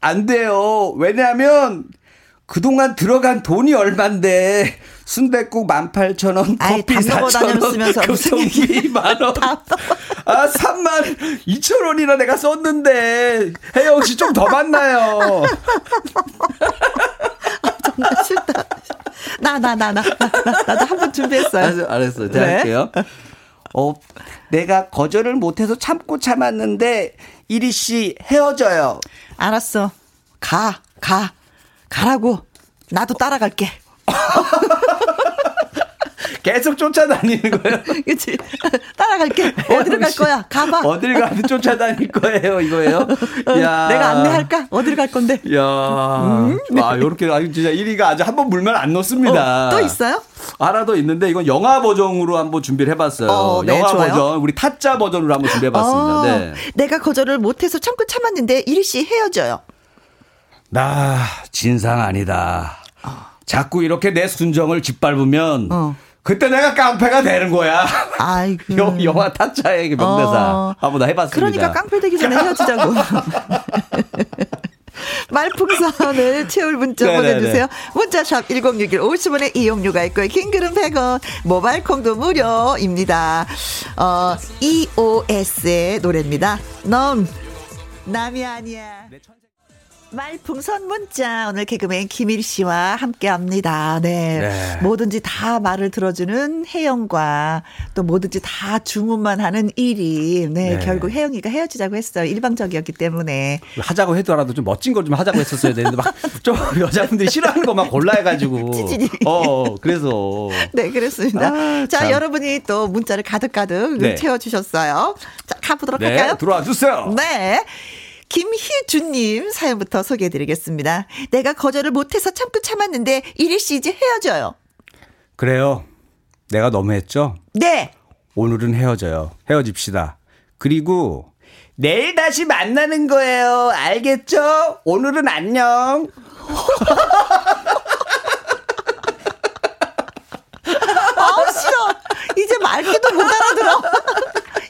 안 돼요. 왜냐하면 그동안 들어간 돈이 얼만데 순대국 18,000원, 아이, 커피 다 먹어 4,000원, 다녔으면서 무슨 교통비 만원. 아, 3만 2천원이나 내가 썼는데 혜영 씨 좀 더 만나요. 정말 싫다. 나, 나, 나, 나, 나, 나, 나 도 한 번 준비했어요. 알았어, 알았어. 제가 네. 할게요. 어, 내가 거절을 못해서 참고 참았는데 이리 씨 헤어져요. 알았어. 가, 가. 가라고. 나도 따라갈게. 계속 쫓아다니는 거예요. <laughs> 그치? 따라갈게. 어디로 갈 거야? 가봐. 어딜 가면 쫓아다닐 거예요, 이거예요. 야. 내가 안내할까? 어디로 갈 건데? 야, 아, 요렇게, 아, 진짜 1위가 아주 한 번 물면 안 놓습니다. 어, 또 있어요? 하나 더 있는데, 이건 영화 버전으로 한번 준비를 해봤어요. 어, 네, 영화 좋아요. 버전, 우리 타짜 버전으로 한번 준비해봤습니다. 어, 네. 내가 거절을 못해서 참고 참았는데 이리 씨 헤어져요. 나, 진상 아니다. 자꾸 이렇게 내 순정을 짓밟으면, 어. 그때 내가 깡패가 되는 거야. 아이고. 영- 영화 타짜의 그 명대사. 어. 다 해봤습니다. 그러니까 깡패 되기 전에 헤어지자고. <laughs> 말풍선을 채울 문자 네네네. 보내주세요. 문자샵 1061 50원의 이용료가 있고요. 킹글은 100원, 모바일 콩도 무료입니다. 어, EOS의 노래입니다. 넌 남이 아니야. 말풍선 문자 오늘 개그맨 김일 씨와 함께합니다. 네. 네. 뭐든지 다 말을 들어주는 혜영과 또 뭐든지 다 주문만 하는 일이 네, 네. 결국 혜영이가 헤어지자고 했어요. 일방적이었기 때문에 하자고 해더라도 좀 멋진 걸 좀 하자고 했었어야 되는데 막 <laughs> 좀 여자분들이 싫어하는 것만 골라 해가지고. 찌질이. 어, 그래서. 네 그렇습니다. 아, 자 참. 여러분이 또 문자를 가득가득 네. 채워주셨어요. 자 가보도록 네, 할까요? 들어와 주세요. 네. 김희준님 사연부터 소개해드리겠습니다. 내가 거절을 못해서 참고 참았는데 이리 씨 이제 헤어져요. 그래요. 내가 너무했죠? 네. 오늘은 헤어져요. 헤어집시다. 그리고 내일 다시 만나는 거예요. 알겠죠? 오늘은 안녕. <laughs> 아우 싫어. 이제 말귀도 못 알아들어.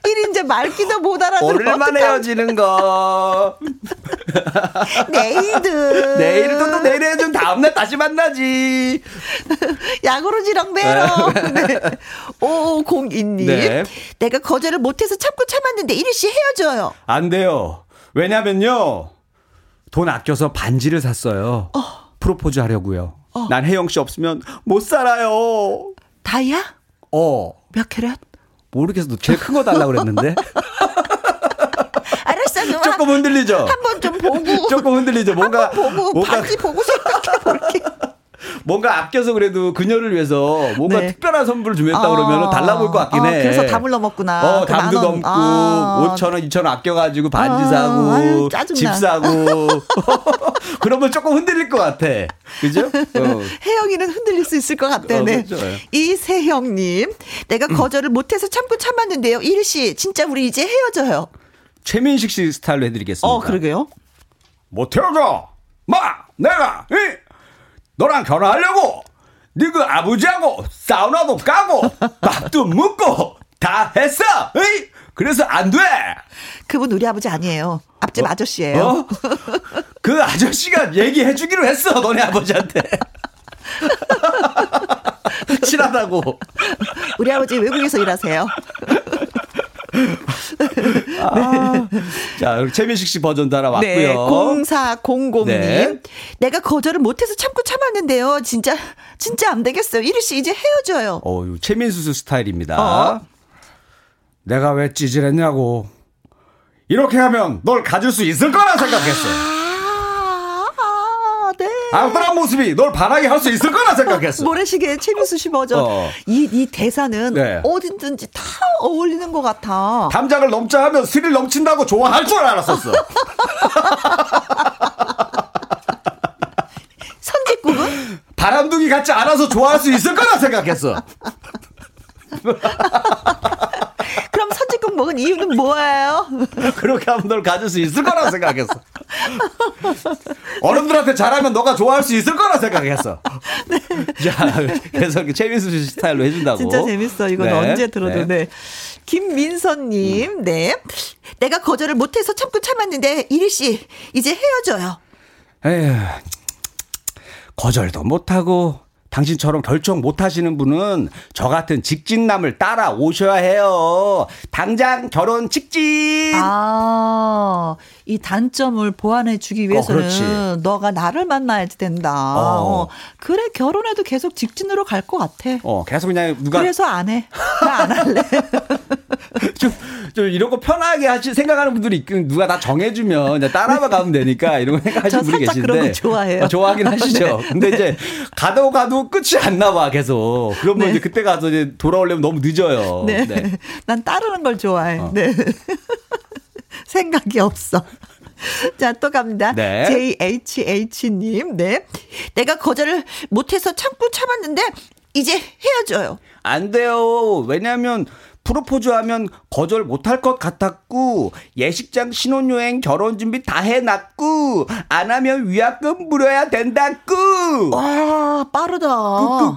이리 이제 말귀도 못 알아들어. 오늘만 헤어지는 거. <laughs> 내일도. 내일도 또 내일 헤어지면 다음날 다시 만나지. 야구로지랑 매러. 네. 5502님. 네. 내가 거절을 못해서 참고 참았는데 이리 씨 헤어져요. 안 돼요. 왜냐면요. 돈 아껴서 반지를 샀어요. 프로포즈 하려고요. 난 혜영 씨 없으면 못 살아요. 다이아? 어. 몇 캐럿? 모르겠어. 너 제일 큰 거 달라고 그랬는데. <laughs> 알았어. 그럼 조금 흔들리죠? 한 번 좀 보고. 조금 흔들리죠? 뭔가, 보고 뭔가, 반지 보고 생각해 볼게. 뭔가 아껴서 그래도 그녀를 위해서 뭔가 네. 특별한 선물을 준비했다 아. 그러면 달라볼 것 같긴 아, 해. 그래서 담을 넘었구나. 어, 그 담도 만 원. 넘고, 아. 5천 원, 2천 원 아껴가지고 반지 아, 사고, 아유. 집 사고. <laughs> 그러면 조금 흔들릴 것 같아. 그죠? 어. 혜영이는 흔들릴 수 있을 것 같네. 어, 네. 그렇죠. 예. 이세형님, 내가 거절을 못해서 참고 참았는데요. 이리 씨, 진짜 우리 이제 헤어져요. 최민식 씨 스타일로 해드리겠습니다. 어, 그러게요. 못 헤어져. 마, 내가 이 너랑 결혼하려고 네그 아버지하고 사우나도 가고 <laughs> 밥도 먹고 다 했어. 이 그래서 안 돼. 그분 우리 아버지 아니에요. 앞집 아저씨예요. 어? <laughs> 그 아저씨가 얘기해 주기로 했어. 너네 아버지한테. <laughs> 친하다고. 우리 아버지 외국에서 일하세요. 자, 최민식 씨 버전도 하나 왔고요. 네, 0400님. 네. 내가 거절을 못해서 참고 참았는데요. 진짜, 진짜 안 되겠어요. 이리 씨 이제 헤어져요. 어, 요 최민수 스타일입니다. 어. 내가 왜 찌질했냐고. 이렇게 하면 널 가질 수 있을 거라 생각했어. 아, 아, 네. 아무런 모습이 널 반하게 할 수 있을 거라 생각했어. <laughs> 모래시계 최민수 씨 버전. 어. 이, 이 대사는 네. 어디든지 다 어울리는 것 같아. 담장을 넘자 하면 스릴 넘친다고 좋아할 줄 알았었어. <laughs> 선짓국은? 바람둥이 같지 않아서 좋아할 수 있을 거라 생각했어. <laughs> 그럼 선짓국 먹은 이유는 뭐예요? 그렇게 하면 널 가질 수 있을 거라 생각했어. 어른들한테 잘하면 너가 좋아할 수 있을 거라 생각했어. <laughs> 자, 그래서 이렇게 최민수 씨 스타일로 해준다고. 진짜 재밌어. 이건 네, 언제 들어도 네. 네. 김민선님, 네. 내가 거절을 못해서 참고 참았는데 이리 씨 이제 헤어져요. 에휴, 거절도 못하고 당신처럼 결정 못 하시는 분은 저 같은 직진남을 따라 오셔야 해요. 당장 결혼 직진. 아, 이 단점을 보완해 주기 위해서는 그렇지. 너가 나를 만나야지 된다. 어. 어, 그래 결혼해도 계속 직진으로 갈 것 같아. 어, 계속 그냥 누가 그래서 안 해. 나 안 할래. <laughs> 좀, 좀 이런 거 편하게 하시 생각하는 분들이 있긴 누가 다 정해 주면 이제 따라만 가면 되니까 이런 거 생각하시는 저 분이 계신데 그런 거 좋아해요. 어, 좋아하긴 하시죠. <laughs> 근데 이제 가도 가도 끝이 안 나와 계속. 그러면 네. 이제 그때 가서 이제 돌아오려면 너무 늦어요. 네. 네. 난 따르는 걸 좋아해. 어. 네. 생각이 없어. <laughs> 자, 또 갑니다. 네. JHH님, 네. 내가 거절을 못해서 참고 참았는데, 이제 헤어져요. 안 돼요. 왜냐면 프로포즈 하면 거절 못할 것 같았고 예식장 신혼여행 결혼 준비 다 해놨고 안 하면 위약금 물어야 된다고. 와, 빠르다.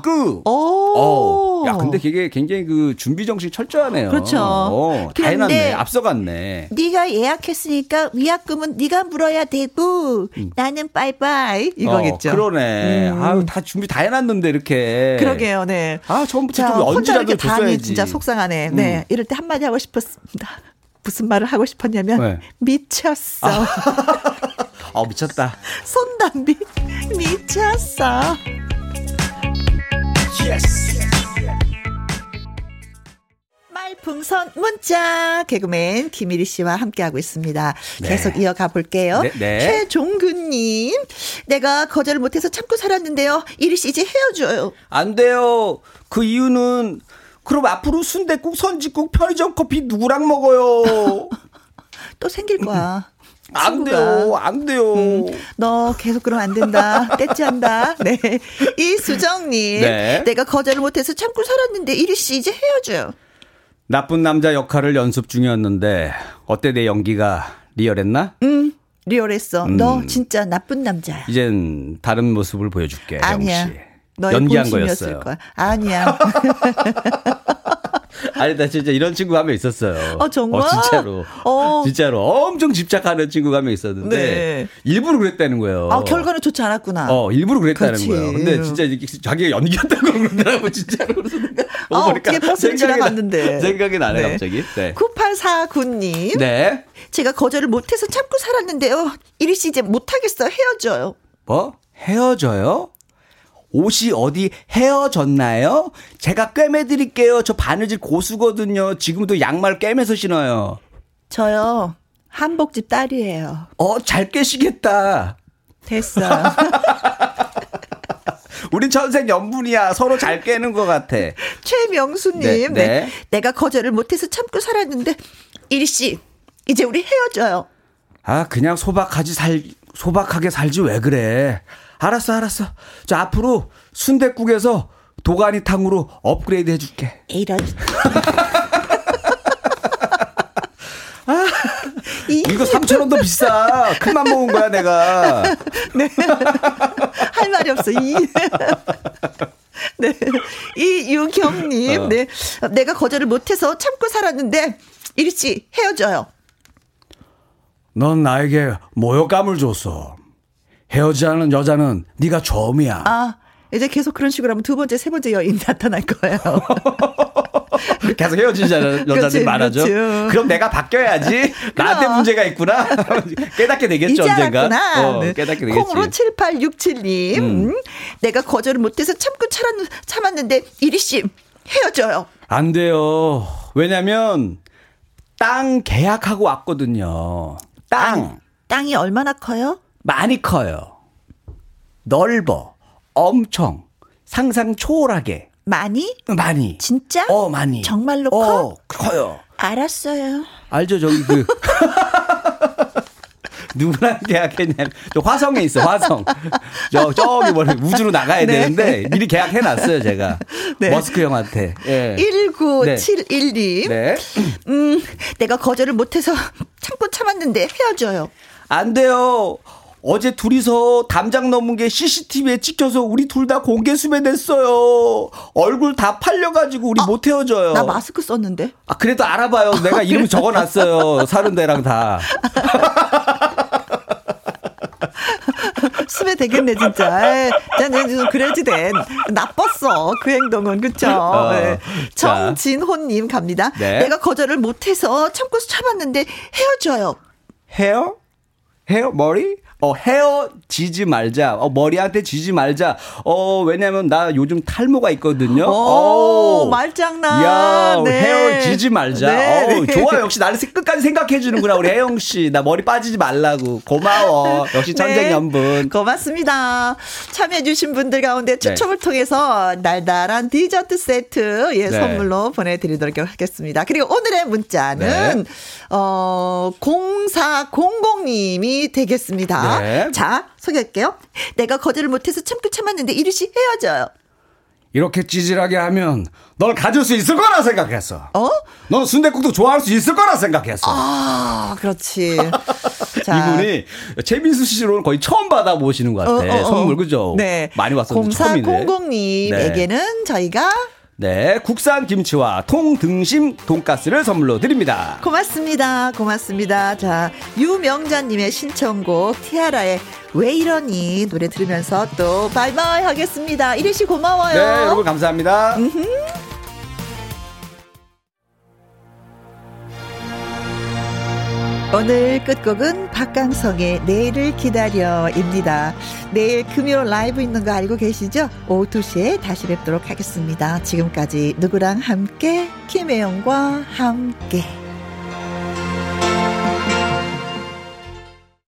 끄끄끄. 오. 어. 야, 근데 그게 굉장히 그 준비 정신 철저하네요. 그렇죠. 어, 다 해놨네. 앞서갔네. 네가 예약했으니까 위약금은 네가 물어야 되고 나는 빠이빠이 이거겠죠. 어, 그러네. 음. 아유, 다 준비 다 해놨는데 이렇게. 그러게요, 네. 아, 처음부터 자, 좀 언제라도 줬어야지. 진짜 속상하네. 네, 이럴 때 한마디 하고 싶었습니다. <laughs> 무슨 말을 하고 싶었냐면 네. 미쳤어. 어, <laughs> 미쳤다. 손담비 미쳤어. 말풍선 문자 개그맨 김일희 씨와 함께하고 있습니다. 계속 이어가 볼게요. 네, 네. 최종근님, 내가 거절을 못해서 참고 살았는데요. 이리 씨 이제 헤어져요. 안 돼요. 그 이유는 그럼 앞으로 순대국, 선지국, 편의점 커피 누구랑 먹어요? <laughs> 또 생길 거야. 안. 돼요. 안 돼요. 너 계속 그러면 안 된다. 떼찌한다. <laughs> 네. 이수정님. 네. 내가 거절을 못해서 참고 살았는데 이리 씨 이제 헤어져요. 나쁜 남자 역할을 연습 중이었는데 어때 내 연기가 리얼했나? 응. 리얼했어. 음. 너 진짜 나쁜 남자야. 이젠 다른 모습을 보여줄게. 아니야. 연기한 거였어요. 거야. 아니야. <laughs> 아니 나 진짜 이런 친구 한명 있었어요. 어, 정말? 진짜로. 어. 진짜로 엄청 집착하는 친구가 한 명 있었는데 네. 일부러 그랬다는 거예요. 아, 결과는 좋지 않았구나. 어, 일부러 그랬다는 그렇지. 거예요. 근데 진짜 이게 자기가 연기한다고 <laughs> 그러더라고, 진짜로. 아, 어떻게 버스를 지나갔는데. 생각이 나네, 네. 갑자기. 네. 9849님. 네. 제가 거절을 못해서 참고 살았는데요. 이리 씨 이제 못하겠어. 헤어져요. 뭐? 헤어져요? 옷이 어디 헤어졌나요? 제가 꿰매드릴게요. 저 바느질 고수거든요. 지금도 양말 꿰매서 신어요. 저요. 한복집 딸이에요. 어, 잘 깨시겠다. 됐어. <laughs> 우린 천생 연분이야. 서로 잘 깨는 것 같아. 최명수님, 네, 네, 네. 내가 거절을 못해서 참고 살았는데 이리 씨 이제 우리 헤어져요. 아, 그냥 소박하지 살, 소박하게 살지 왜 그래. 알았어, 알았어. 저 앞으로 순댓국에서 도가니탕으로 업그레이드 해줄게. 이런. 이, 이거 3,000원 더 비싸. 큰맘 먹은 거야, 내가. 할 말이 없어. 이. 네. 이유경님, 어. 네. 내가 거절을 못해서 참고 살았는데, 이리 씨, 헤어져요. 넌 나에게 모욕감을 줬어. 헤어지자는 여자는 네가 처음이야. 아, 이제 계속 그런 식으로 하면 두 번째, 세 번째 여인 나타날 거예요. <laughs> 계속 헤어지자는 그렇지, 여자들 많아져. 그렇죠. 그럼 내가 바뀌어야지. <laughs> 나한테. 문제가 있구나. <laughs> 깨닫게 되겠죠, 언젠가. 어, 네. 깨닫게 되겠지. 콩으로 7867님. 음. 내가 거절을 못해서 참고 참았, 참았는데, 이리 씨, 헤어져요. 안 돼요. 왜냐면 땅 계약하고 왔거든요. 땅 땅이 얼마나 커요? 많이 커요. 넓어. 엄청. 상상 초월하게. 많이? 많이. 진짜? 어, 많이. 정말로 어, 커요. 알았어요. 알죠, 저기 그 <laughs> 누구랑 계약했냐면 저 화성에 있어 화성. 저 저기 뭐 우주로 나가야 네. 되는데 미리 계약해 놨어요 제가. 네. 머스크 형한테. 예. 1971님. 네. 음, 내가 거절을 못해서 <laughs> 참고 참았는데 헤어져요. 안 돼요. 어제 둘이서 담장 넘은 게 CCTV에 찍혀서 우리 둘 다 공개 수배됐어요. 얼굴 다 팔려가지고 우리 못 헤어져요. 아, 나 마스크 썼는데. 아, 그래도 알아봐요. 내가 이름 적어놨어요. <laughs> 사는 데랑 다. <laughs> 수배 되겠네, 진짜. 에이, 나는 좀 그래야지 돼. 나빴어. 그 행동은. 그쵸? 어, 네. 자. 정진호님 갑니다. 네. 내가 거절을 못해서 참고 참았는데 헤어져요. 헤어? 헤어? 머리? 어, 헤어 지지 말자. 어, 머리한테 지지 말자. 어, 왜냐면 나 요즘 탈모가 있거든요. 오, 어. 말장난. 야, 네. 헤어 지지 말자. 네, 어, 네. 좋아. 역시 나를 끝까지 생각해 주는구나. 우리 혜영 씨. 나 머리 빠지지 말라고. 고마워. 역시 천생연분. 네, 고맙습니다. 참여해 주신 분들 가운데 추첨을 통해서 날달한 디저트 세트 예, 네. 선물로 보내드리도록 하겠습니다. 그리고 오늘의 문자는 네. 어 0400님이 되겠습니다. 네. 자 소개할게요. 내가 거절을 못해서 참고 참았는데 이리 씨 헤어져요. 이렇게 찌질하게 하면 널 가질 수 있을 거라 생각했어. 어? 넌 순대국도 좋아할 수 있을 거라 생각했어. 아 그렇지. <laughs> 자. 이분이 최민수 씨로는 거의 처음 받아보시는 것 같아. 어, 어, 어. 선물 그죠? 네. 많이 왔었는데 처음이네. 0400님에게는 저희가 네, 국산 김치와 통등심 돈가스를 선물로 드립니다. 고맙습니다. 고맙습니다. 자, 유명자님의 신청곡 티아라의 왜 이러니 노래 들으면서 또 바이바이 하겠습니다. 이리 씨 고마워요. 네, 여러분 감사합니다. 오늘 끝곡은 박강성의 내일을 기다려입니다. 내일 금요 라이브 있는 거 알고 계시죠? 오후 2시에 다시 뵙도록 하겠습니다. 지금까지 누구랑 함께 김혜영과 함께